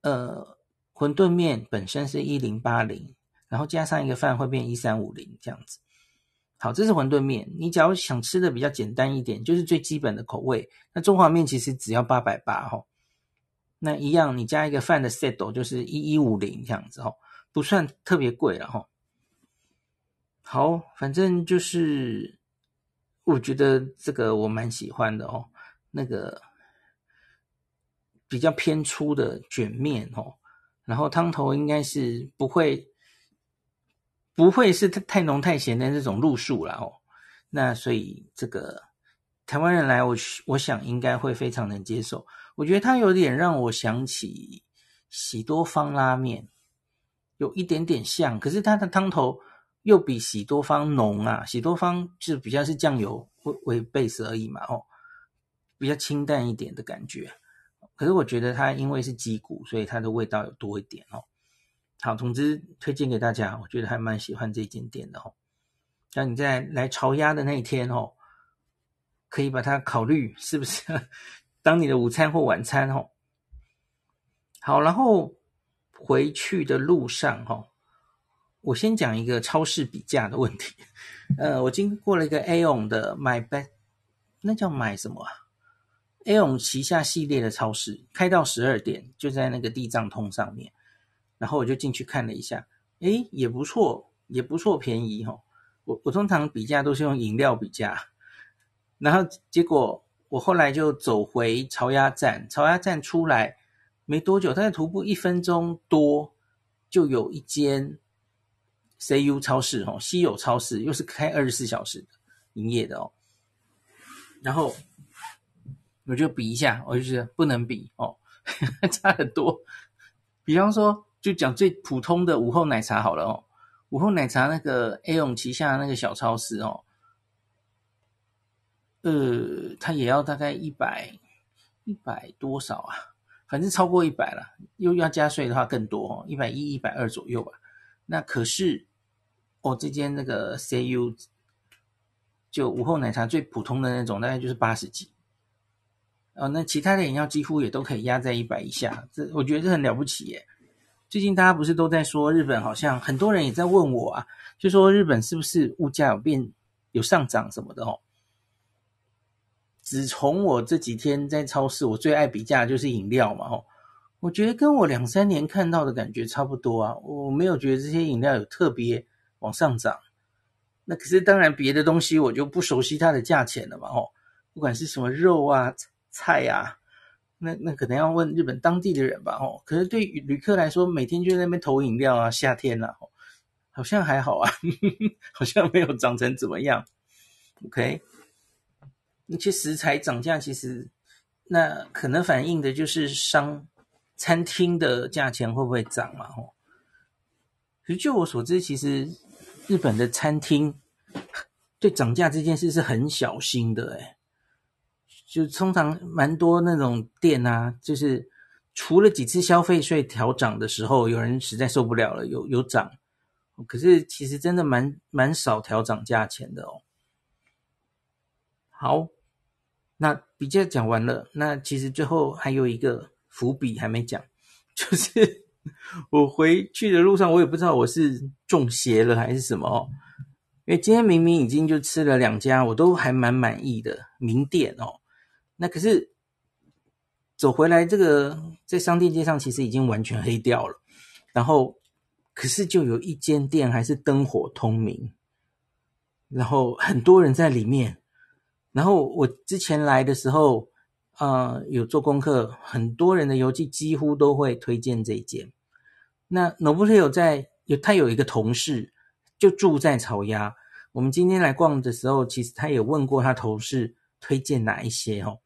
呃，馄饨面本身是一零八零，然后加上一个饭会变一三五零这样子。好，这是馄饨面。你假如想吃的比较简单一点，就是最基本的口味。那中华面其实只要八百八哈，那一样你加一个饭的 set 就是一一五零这样子哈，不算特别贵了哈。好，反正就是我觉得这个我蛮喜欢的哦，那个比较偏粗的卷面哦，然后汤头应该是不会。不会是太浓太咸的那种路数了哦，那所以这个台湾人来我我想应该会非常能接受。我觉得它有点让我想起喜多方拉面，有一点点像，可是它的汤头又比喜多方浓啊。喜多方就比较是酱油为为 base 而已嘛，哦，比较清淡一点的感觉。可是我觉得它因为是鸡骨，所以它的味道有多一点哦。好，总之推荐给大家，我觉得还蛮喜欢这间店的哦。像你在来潮鸭的那一天哦，可以把它考虑是不是 当你的午餐或晚餐哦。好，然后回去的路上哈，我先讲一个超市比价的问题。呃，我经过了一个 Aon 的买 Best，那叫买什么啊？Aon 旗下系列的超市，开到十二点，就在那个地藏通上面。然后我就进去看了一下，诶，也不错，也不错，便宜哈。我我通常比价都是用饮料比价，然后结果我后来就走回潮鸭站，潮鸭站出来没多久，他在徒步一分钟多就有一间 CU 超市哦，稀有超市，又是开二十四小时的营业的哦。然后我就比一下，我就觉得不能比哦，差很多。比方说。就讲最普通的午后奶茶好了哦，午后奶茶那个 A 永旗下那个小超市哦，呃，它也要大概一百一百多少啊？反正超过一百了，又要加税的话更多哦，一百一、一百二左右吧。那可是哦，这间那个 CU 就午后奶茶最普通的那种，大概就是八十几。哦，那其他的饮料几乎也都可以压在一百以下，这我觉得这很了不起耶。最近大家不是都在说日本好像很多人也在问我啊，就说日本是不是物价有变有上涨什么的哦？只从我这几天在超市，我最爱比价就是饮料嘛哦，我觉得跟我两三年看到的感觉差不多啊，我没有觉得这些饮料有特别往上涨。那可是当然别的东西我就不熟悉它的价钱了嘛哦，不管是什么肉啊菜呀。那那可能要问日本当地的人吧，哦，可是对于旅客来说，每天就在那边投饮料啊，夏天啊，好像还好啊，好像没有涨成怎么样。OK，那些食材涨价，其实那可能反映的就是商餐厅的价钱会不会涨嘛，哦。可是就我所知，其实日本的餐厅对涨价这件事是很小心的，诶就通常蛮多那种店啊，就是除了几次消费税调涨的时候，有人实在受不了了，有有涨，可是其实真的蛮蛮少调涨价钱的哦。好，那比较讲完了，那其实最后还有一个伏笔还没讲，就是 我回去的路上，我也不知道我是中邪了还是什么哦，因为今天明明已经就吃了两家，我都还蛮满意的名店哦。那可是走回来，这个在商店街上其实已经完全黑掉了。然后，可是就有一间店还是灯火通明，然后很多人在里面。然后我之前来的时候，呃，有做功课，很多人的游记几乎都会推荐这一间。那 n o b l e 有在有他有一个同事就住在草鸭，我们今天来逛的时候，其实他也问过他同事推荐哪一些哦。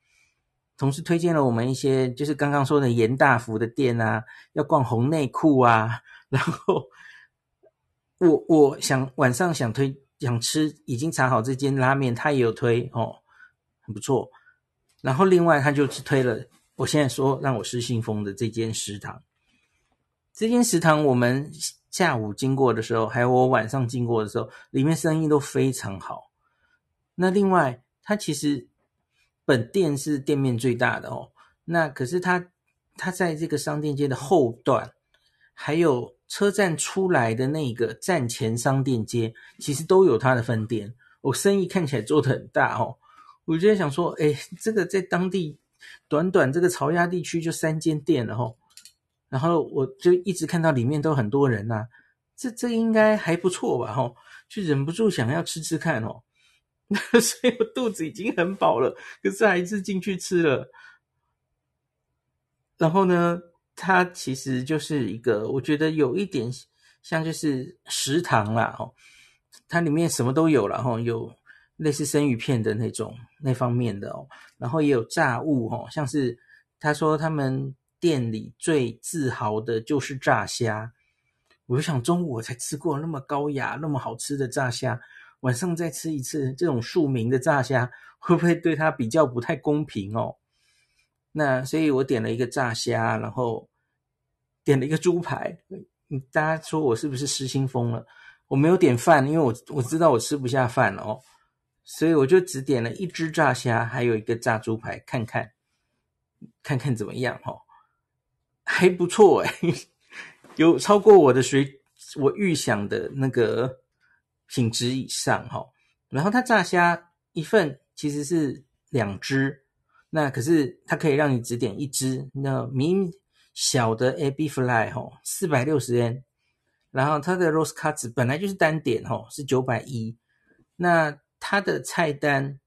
同事推荐了我们一些，就是刚刚说的严大福的店啊，要逛红内裤啊。然后我我想晚上想推想吃，已经查好这间拉面，他也有推哦，很不错。然后另外他就是推了，我现在说让我失心疯的这间食堂。这间食堂我们下午经过的时候，还有我晚上经过的时候，里面生意都非常好。那另外，它其实。本店是店面最大的哦，那可是它它在这个商店街的后段，还有车站出来的那个站前商店街，其实都有它的分店。我生意看起来做得很大哦，我就在想说，哎，这个在当地短短这个潮鸭地区就三间店了哦，然后我就一直看到里面都很多人呐，这这应该还不错吧？哦，就忍不住想要吃吃看哦。所以我肚子已经很饱了，可是还是进去吃了。然后呢，它其实就是一个，我觉得有一点像就是食堂啦，哦，它里面什么都有了，哈，有类似生鱼片的那种那方面的哦，然后也有炸物，哦，像是他说他们店里最自豪的就是炸虾，我就想中午我才吃过那么高雅、那么好吃的炸虾。晚上再吃一次这种庶民的炸虾，会不会对他比较不太公平哦？那所以我点了一个炸虾，然后点了一个猪排。大家说我是不是失心疯了？我没有点饭，因为我我知道我吃不下饭哦，所以我就只点了一只炸虾，还有一个炸猪排，看看看看怎么样哦，还不错诶，有超过我的水我预想的那个。品质以上哈，然后它炸虾一份其实是两只，那可是它可以让你只点一只，那明小的 AB fly 哈，四百六十 N，，然后它的 Rose cuts 本来就是单点哈，是九百一，那它的菜单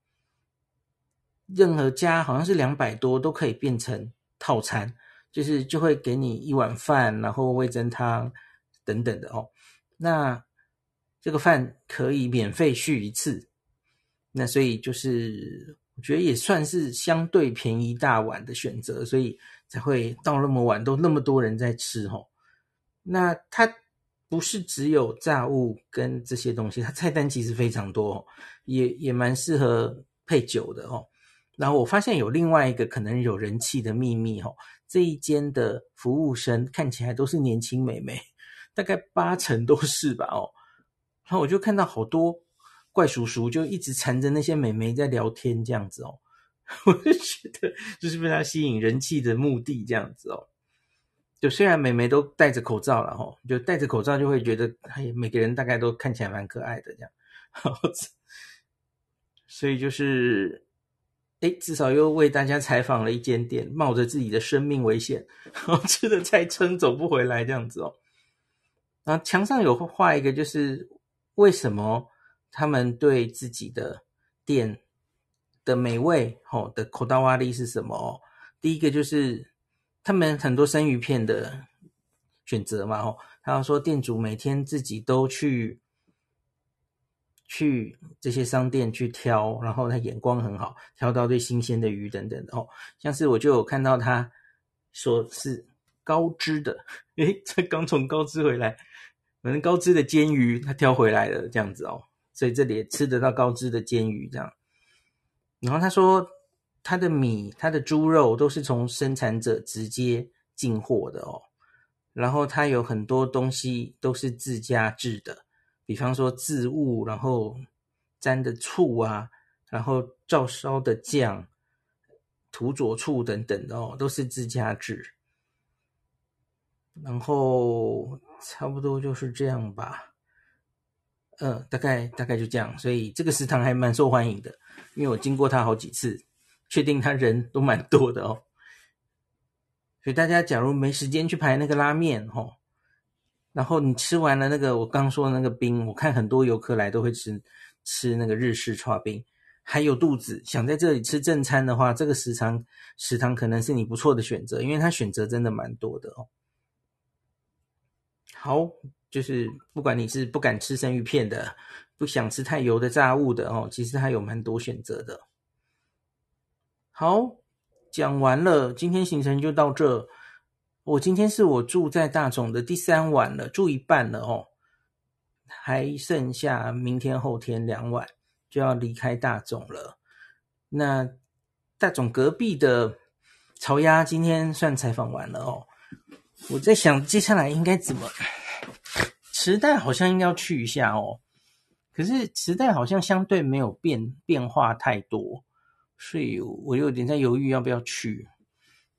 任何加好像是两百多都可以变成套餐，就是就会给你一碗饭，然后味噌汤等等的哦，那。这个饭可以免费续一次，那所以就是我觉得也算是相对便宜大碗的选择，所以才会到那么晚都那么多人在吃哦。那它不是只有炸物跟这些东西，它菜单其实非常多，也也蛮适合配酒的哦。然后我发现有另外一个可能有人气的秘密哦，这一间的服务生看起来都是年轻美眉，大概八成都是吧哦。然后我就看到好多怪叔叔就一直缠着那些美眉在聊天这样子哦，我就觉得就是被他吸引人气的目的这样子哦。就虽然美眉都戴着口罩了哈，就戴着口罩就会觉得哎，每个人大概都看起来蛮可爱的这样，所以就是哎，至少又为大家采访了一间店，冒着自己的生命危险，然后吃的再撑走不回来这样子哦。然后墙上有画一个，就是为什么他们对自己的店的美味吼的こだわり是什么哦？第一个就是。 他们很多生鱼片的选择嘛，吼，他说店主每天自己都去去这些商店去挑，然后他眼光很好，挑到最新鲜的鱼等等哦。像是我就有看到他说是高知的，诶，这刚从高知回来，反正高知的煎鱼他挑回来了这样子哦，所以这里也吃得到高知的煎鱼这样。然后他说。他的米、他的猪肉都是从生产者直接进货的哦，然后他有很多东西都是自家制的，比方说渍物，然后沾的醋啊，然后照烧的酱、土佐醋等等的哦，都是自家制。然后差不多就是这样吧，嗯，大概大概就这样，所以这个食堂还蛮受欢迎的，因为我经过它好几次。确定他人都蛮多的哦，所以大家假如没时间去排那个拉面哦，然后你吃完了那个我刚说的那个冰，我看很多游客来都会吃吃那个日式剉冰，还有肚子想在这里吃正餐的话，这个食堂食堂可能是你不错的选择，因为它选择真的蛮多的哦。好，就是不管你是不敢吃生鱼片的，不想吃太油的炸物的哦，其实还有蛮多选择的。好，讲完了，今天行程就到这。我今天是我住在大塚的第三晚了，住一半了哦，还剩下明天后天两晚就要离开大塚了。那大塚隔壁的巢鸭今天算采访完了哦，我在想接下来应该怎么，池袋好像应该要去一下哦，可是池袋好像相对没有变变化太多。所以我有点在犹豫要不要去。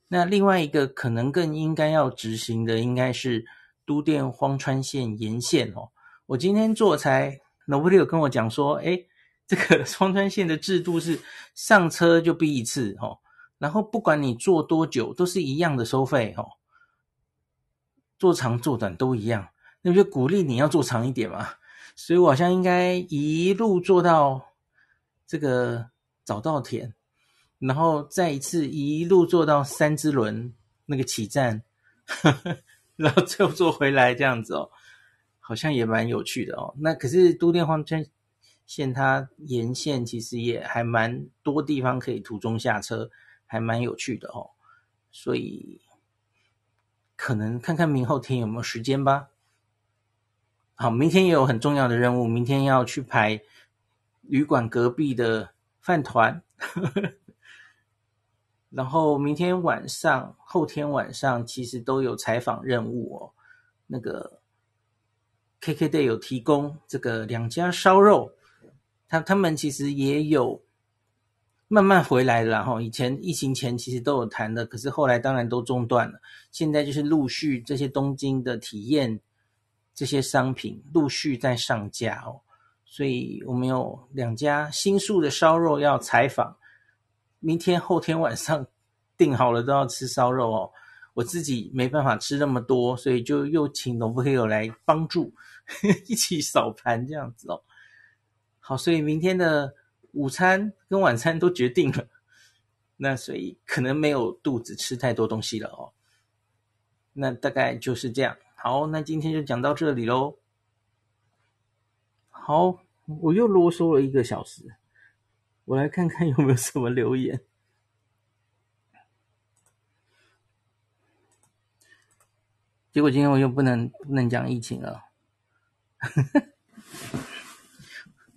那另外一个可能更应该要执行的，应该是都电荒川线沿线哦。我今天做才 Nobody 有跟我讲说，诶，这个 荒川线的制度是上车就哔一次哦，然后不管你坐多久都是一样的收费哦，坐长坐短都一样，那不就鼓励你要坐长一点嘛。所以我好像应该一路坐到这个。早稻田，然后再一次一路坐到三之轮那个起站，呵呵，然后最后坐回来这样子哦，好像也蛮有趣的哦。那可是都电荒川线它沿线其实也还蛮多地方可以途中下车，还蛮有趣的哦。所以可能看看明后天有没有时间吧。好，明天也有很重要的任务，明天要去排旅馆隔壁的。饭团，然后明天晚上、后天晚上其实都有采访任务哦。那个 KKday 有提供这个两家烧肉，他他们其实也有慢慢回来了哈。以前疫情前其实都有谈的，可是后来当然都中断了。现在就是陆续这些东京的体验这些商品陆续在上架哦。所以我们有两家新宿的烧肉要采访，明天后天晚上 订好了都要吃烧肉哦。我自己没办法吃那么多，所以就又请农夫黑友来帮助，一起扫盘这样子哦。好，所以明天的午餐跟晚餐都决定了，那所以可能没有肚子吃太多东西了哦。那大概就是这样。好，那今天就讲到这里喽。好，我又啰嗦了一个小时，我来看看有没有什么留言。结果今天我又不能不能讲疫情了。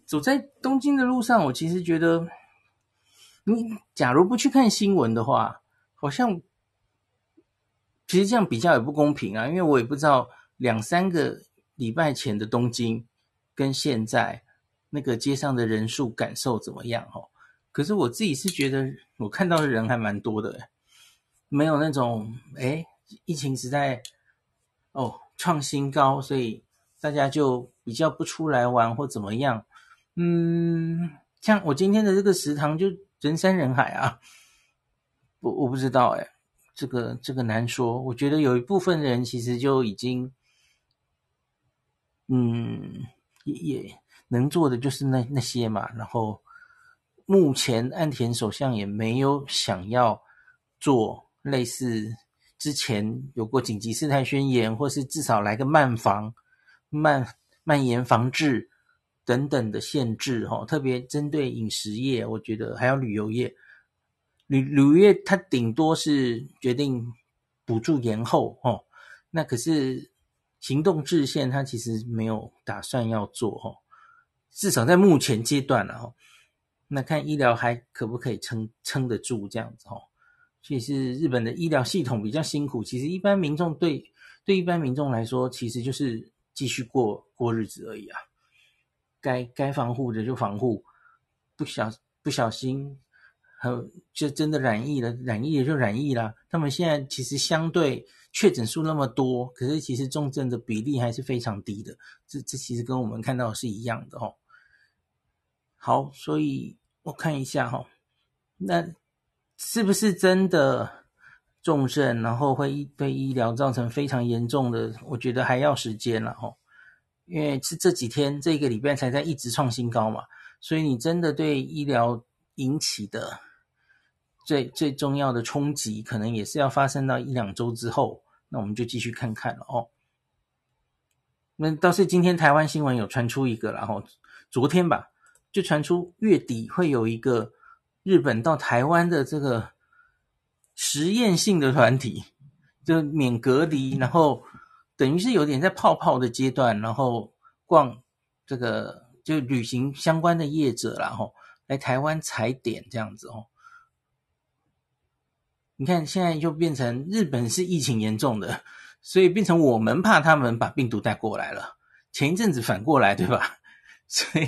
走在东京的路上，我其实觉得你假如不去看新闻的话，好像其实这样比较也不公平啊，因为我也不知道两三个礼拜前的东京跟现在那个街上的人数感受怎么样哦。可是我自己是觉得我看到的人还蛮多的，没有那种诶疫情时代哦创新高，所以大家就比较不出来玩或怎么样。嗯，像我今天的这个食堂就人山人海啊，我我不知道哎，这个这个难说。我觉得有一部分人其实就已经，嗯，也也能做的就是那那些嘛。然后目前岸田首相也没有想要做类似之前有过紧急事态宣言，或是至少来个慢防、慢蔓延防治。等等的限制，哈，特别针对饮食业，我觉得还有旅游业，旅旅游业它顶多是决定补助延后，哦，那可是行动制限，它其实没有打算要做，哈，至少在目前阶段了，哈，那看医疗还可不可以撑撑得住这样子，哈，其实日本的医疗系统比较辛苦，其实一般民众对对一般民众来说，其实就是继续过过日子而已啊。该该防护的就防护，不小不小心，和就真的染疫了，染疫了就染疫了。他们现在其实相对确诊数那么多，可是其实重症的比例还是非常低的。这这其实跟我们看到是一样的哦。好，所以我看一下哈，那是不是真的重症，然后会对医疗造成非常严重的？我觉得还要时间了哈。因为是这几天这个礼拜才在一直创新高嘛，所以你真的对医疗引起的最最重要的冲击，可能也是要发生到一两周之后。那我们就继续看看了哦。那倒是今天台湾新闻有传出一个，然后昨天吧，就传出月底会有一个日本到台湾的这个实验性的团体，就免隔离，然后。等于是有点在泡泡的阶段，然后逛这个就旅行相关的业者，然后来台湾踩点这样子哦。你看现在就变成日本是疫情严重的，所以变成我们怕他们把病毒带过来了。前一阵子反过来对吧？所以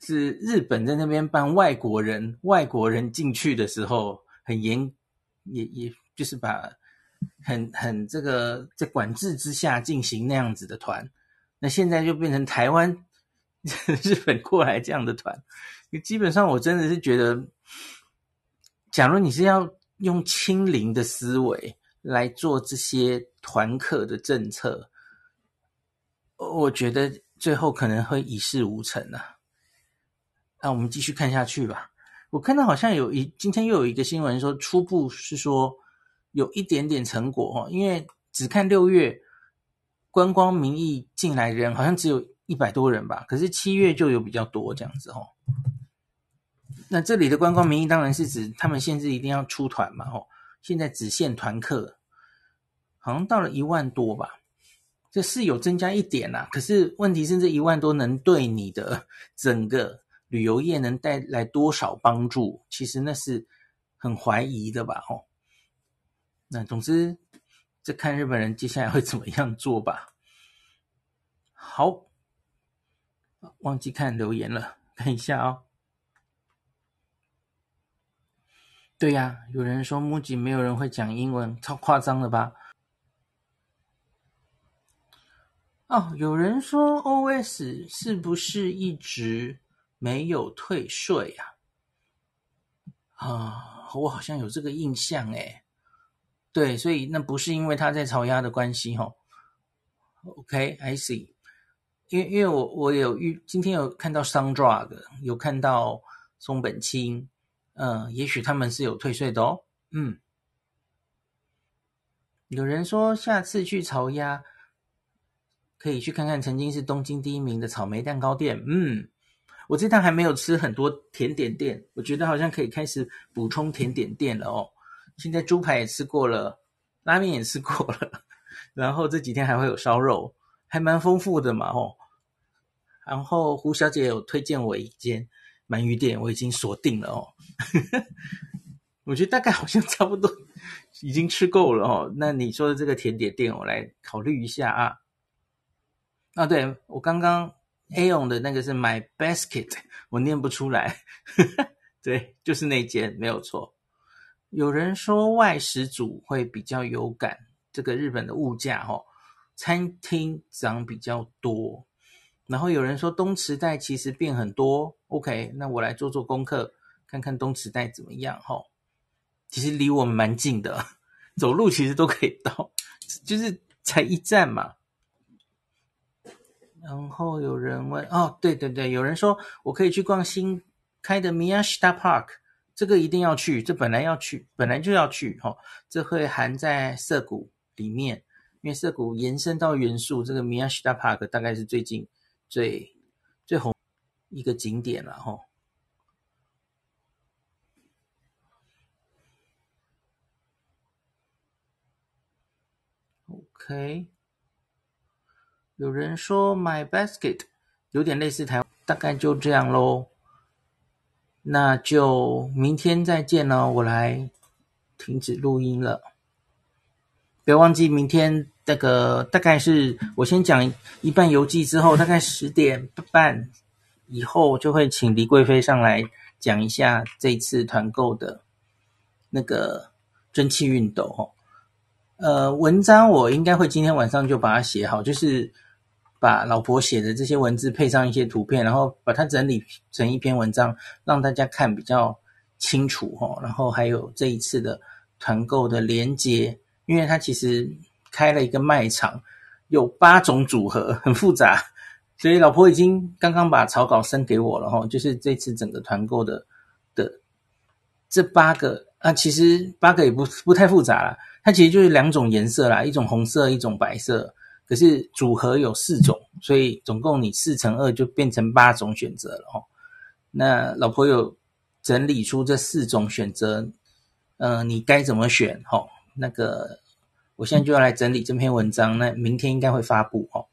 是日本在那边办外国人外国人进去的时候很严，也也就是把。很很这个在管制之下进行那样子的团，那现在就变成台湾 日本过来这样的团。基本上我真的是觉得，假如你是要用清零的思维来做这些团客的政策，我觉得最后可能会一事无成啊。那我们继续看下去吧。我看到好像有一今天又有一个新闻说，初步是说。有一点点成果哦，因为只看六月观光名义进来人好像只有一百多人吧，可是七月就有比较多这样子哦。那这里的观光名义当然是指他们限制一定要出团嘛吼，现在只限团客，好像到了一万多吧，这是有增加一点啦，可是问题是这一万多能对你的整个旅游业能带来多少帮助？其实那是很怀疑的吧吼。那总之，这看日本人接下来会怎么样做吧。好，忘记看留言了，看一下哦。对呀，有人说木吉没有人会讲英文，超夸张的吧？哦，有人说 OS 是不是一直没有退税呀？啊，我好像有这个印象诶。对，所以那不是因为他在炒鸭的关系哦。OK，I see。因为因为我我有遇今天有看到 Sundrug，有看到松本清，嗯，也许他们是有退税的哦。嗯，有人说下次去潮鸭可以去看看曾经是东京第一名的草莓蛋糕店。嗯，我这趟还没有吃很多甜点店，我觉得好像可以开始补充甜点店了哦。现在猪排也吃过了，拉面也吃过了，然后这几天还会有烧肉，还蛮丰富的嘛哦。然后胡小姐有推荐我一间鳗鱼店我已经锁定了哦。我觉得大概好像差不多 已经吃够了哦。那你说的这个甜点店，我来考虑一下啊。啊，对，我刚刚 Aon 的那个是 My Basket，我念不出来。对，就是那间没有错。有人说外食族会比较有感，这个日本的物价哦，餐厅涨比较多。然后有人说东池袋其实变很多，OK，那我来做做功课，看看东池袋怎么样哈。其实离我们蛮近的，走路其实都可以到，就是才一站嘛。然后有人问，哦，对对对，有人说我可以去逛新开的 Miyashita Park，这个一定要去，这本来要去，本来就要去哈。这会含在涩谷里面，因为涩谷延伸到元素，这个 Miyashita Park 大概是最近最最红一个景点了哈。OK，有人说 My Basket 有点类似台，大概就这样喽。那就明天再见喽，我来停止录音了。别忘记明天那个大概是我先讲一半游记之后，大概十点半以后就会请黎贵妃上来讲一下这次团购的那个蒸汽熨斗哦。呃，文章我应该会今天晚上就把它写好，就是把老婆写的这些文字配上一些图片，然后把它整理成一篇文章，让大家看比较清楚哈。然后还有这一次的团购的连接，因为它其实开了一个卖场，有八种组合，很复杂，所以老婆已经刚刚把草稿生给我了哈。就是这次整个团购的的这八个啊，其实八个也不不太复杂啦。它其实就是两种颜色啦，一种红色，一种白色。可是组合有四种，所以总共你四乘二就变成八种选择了哦。那老婆有整理出这四种选择，嗯、呃，你该怎么选？哦，那个我现在就要来整理这篇文章，那明天应该会发布哦。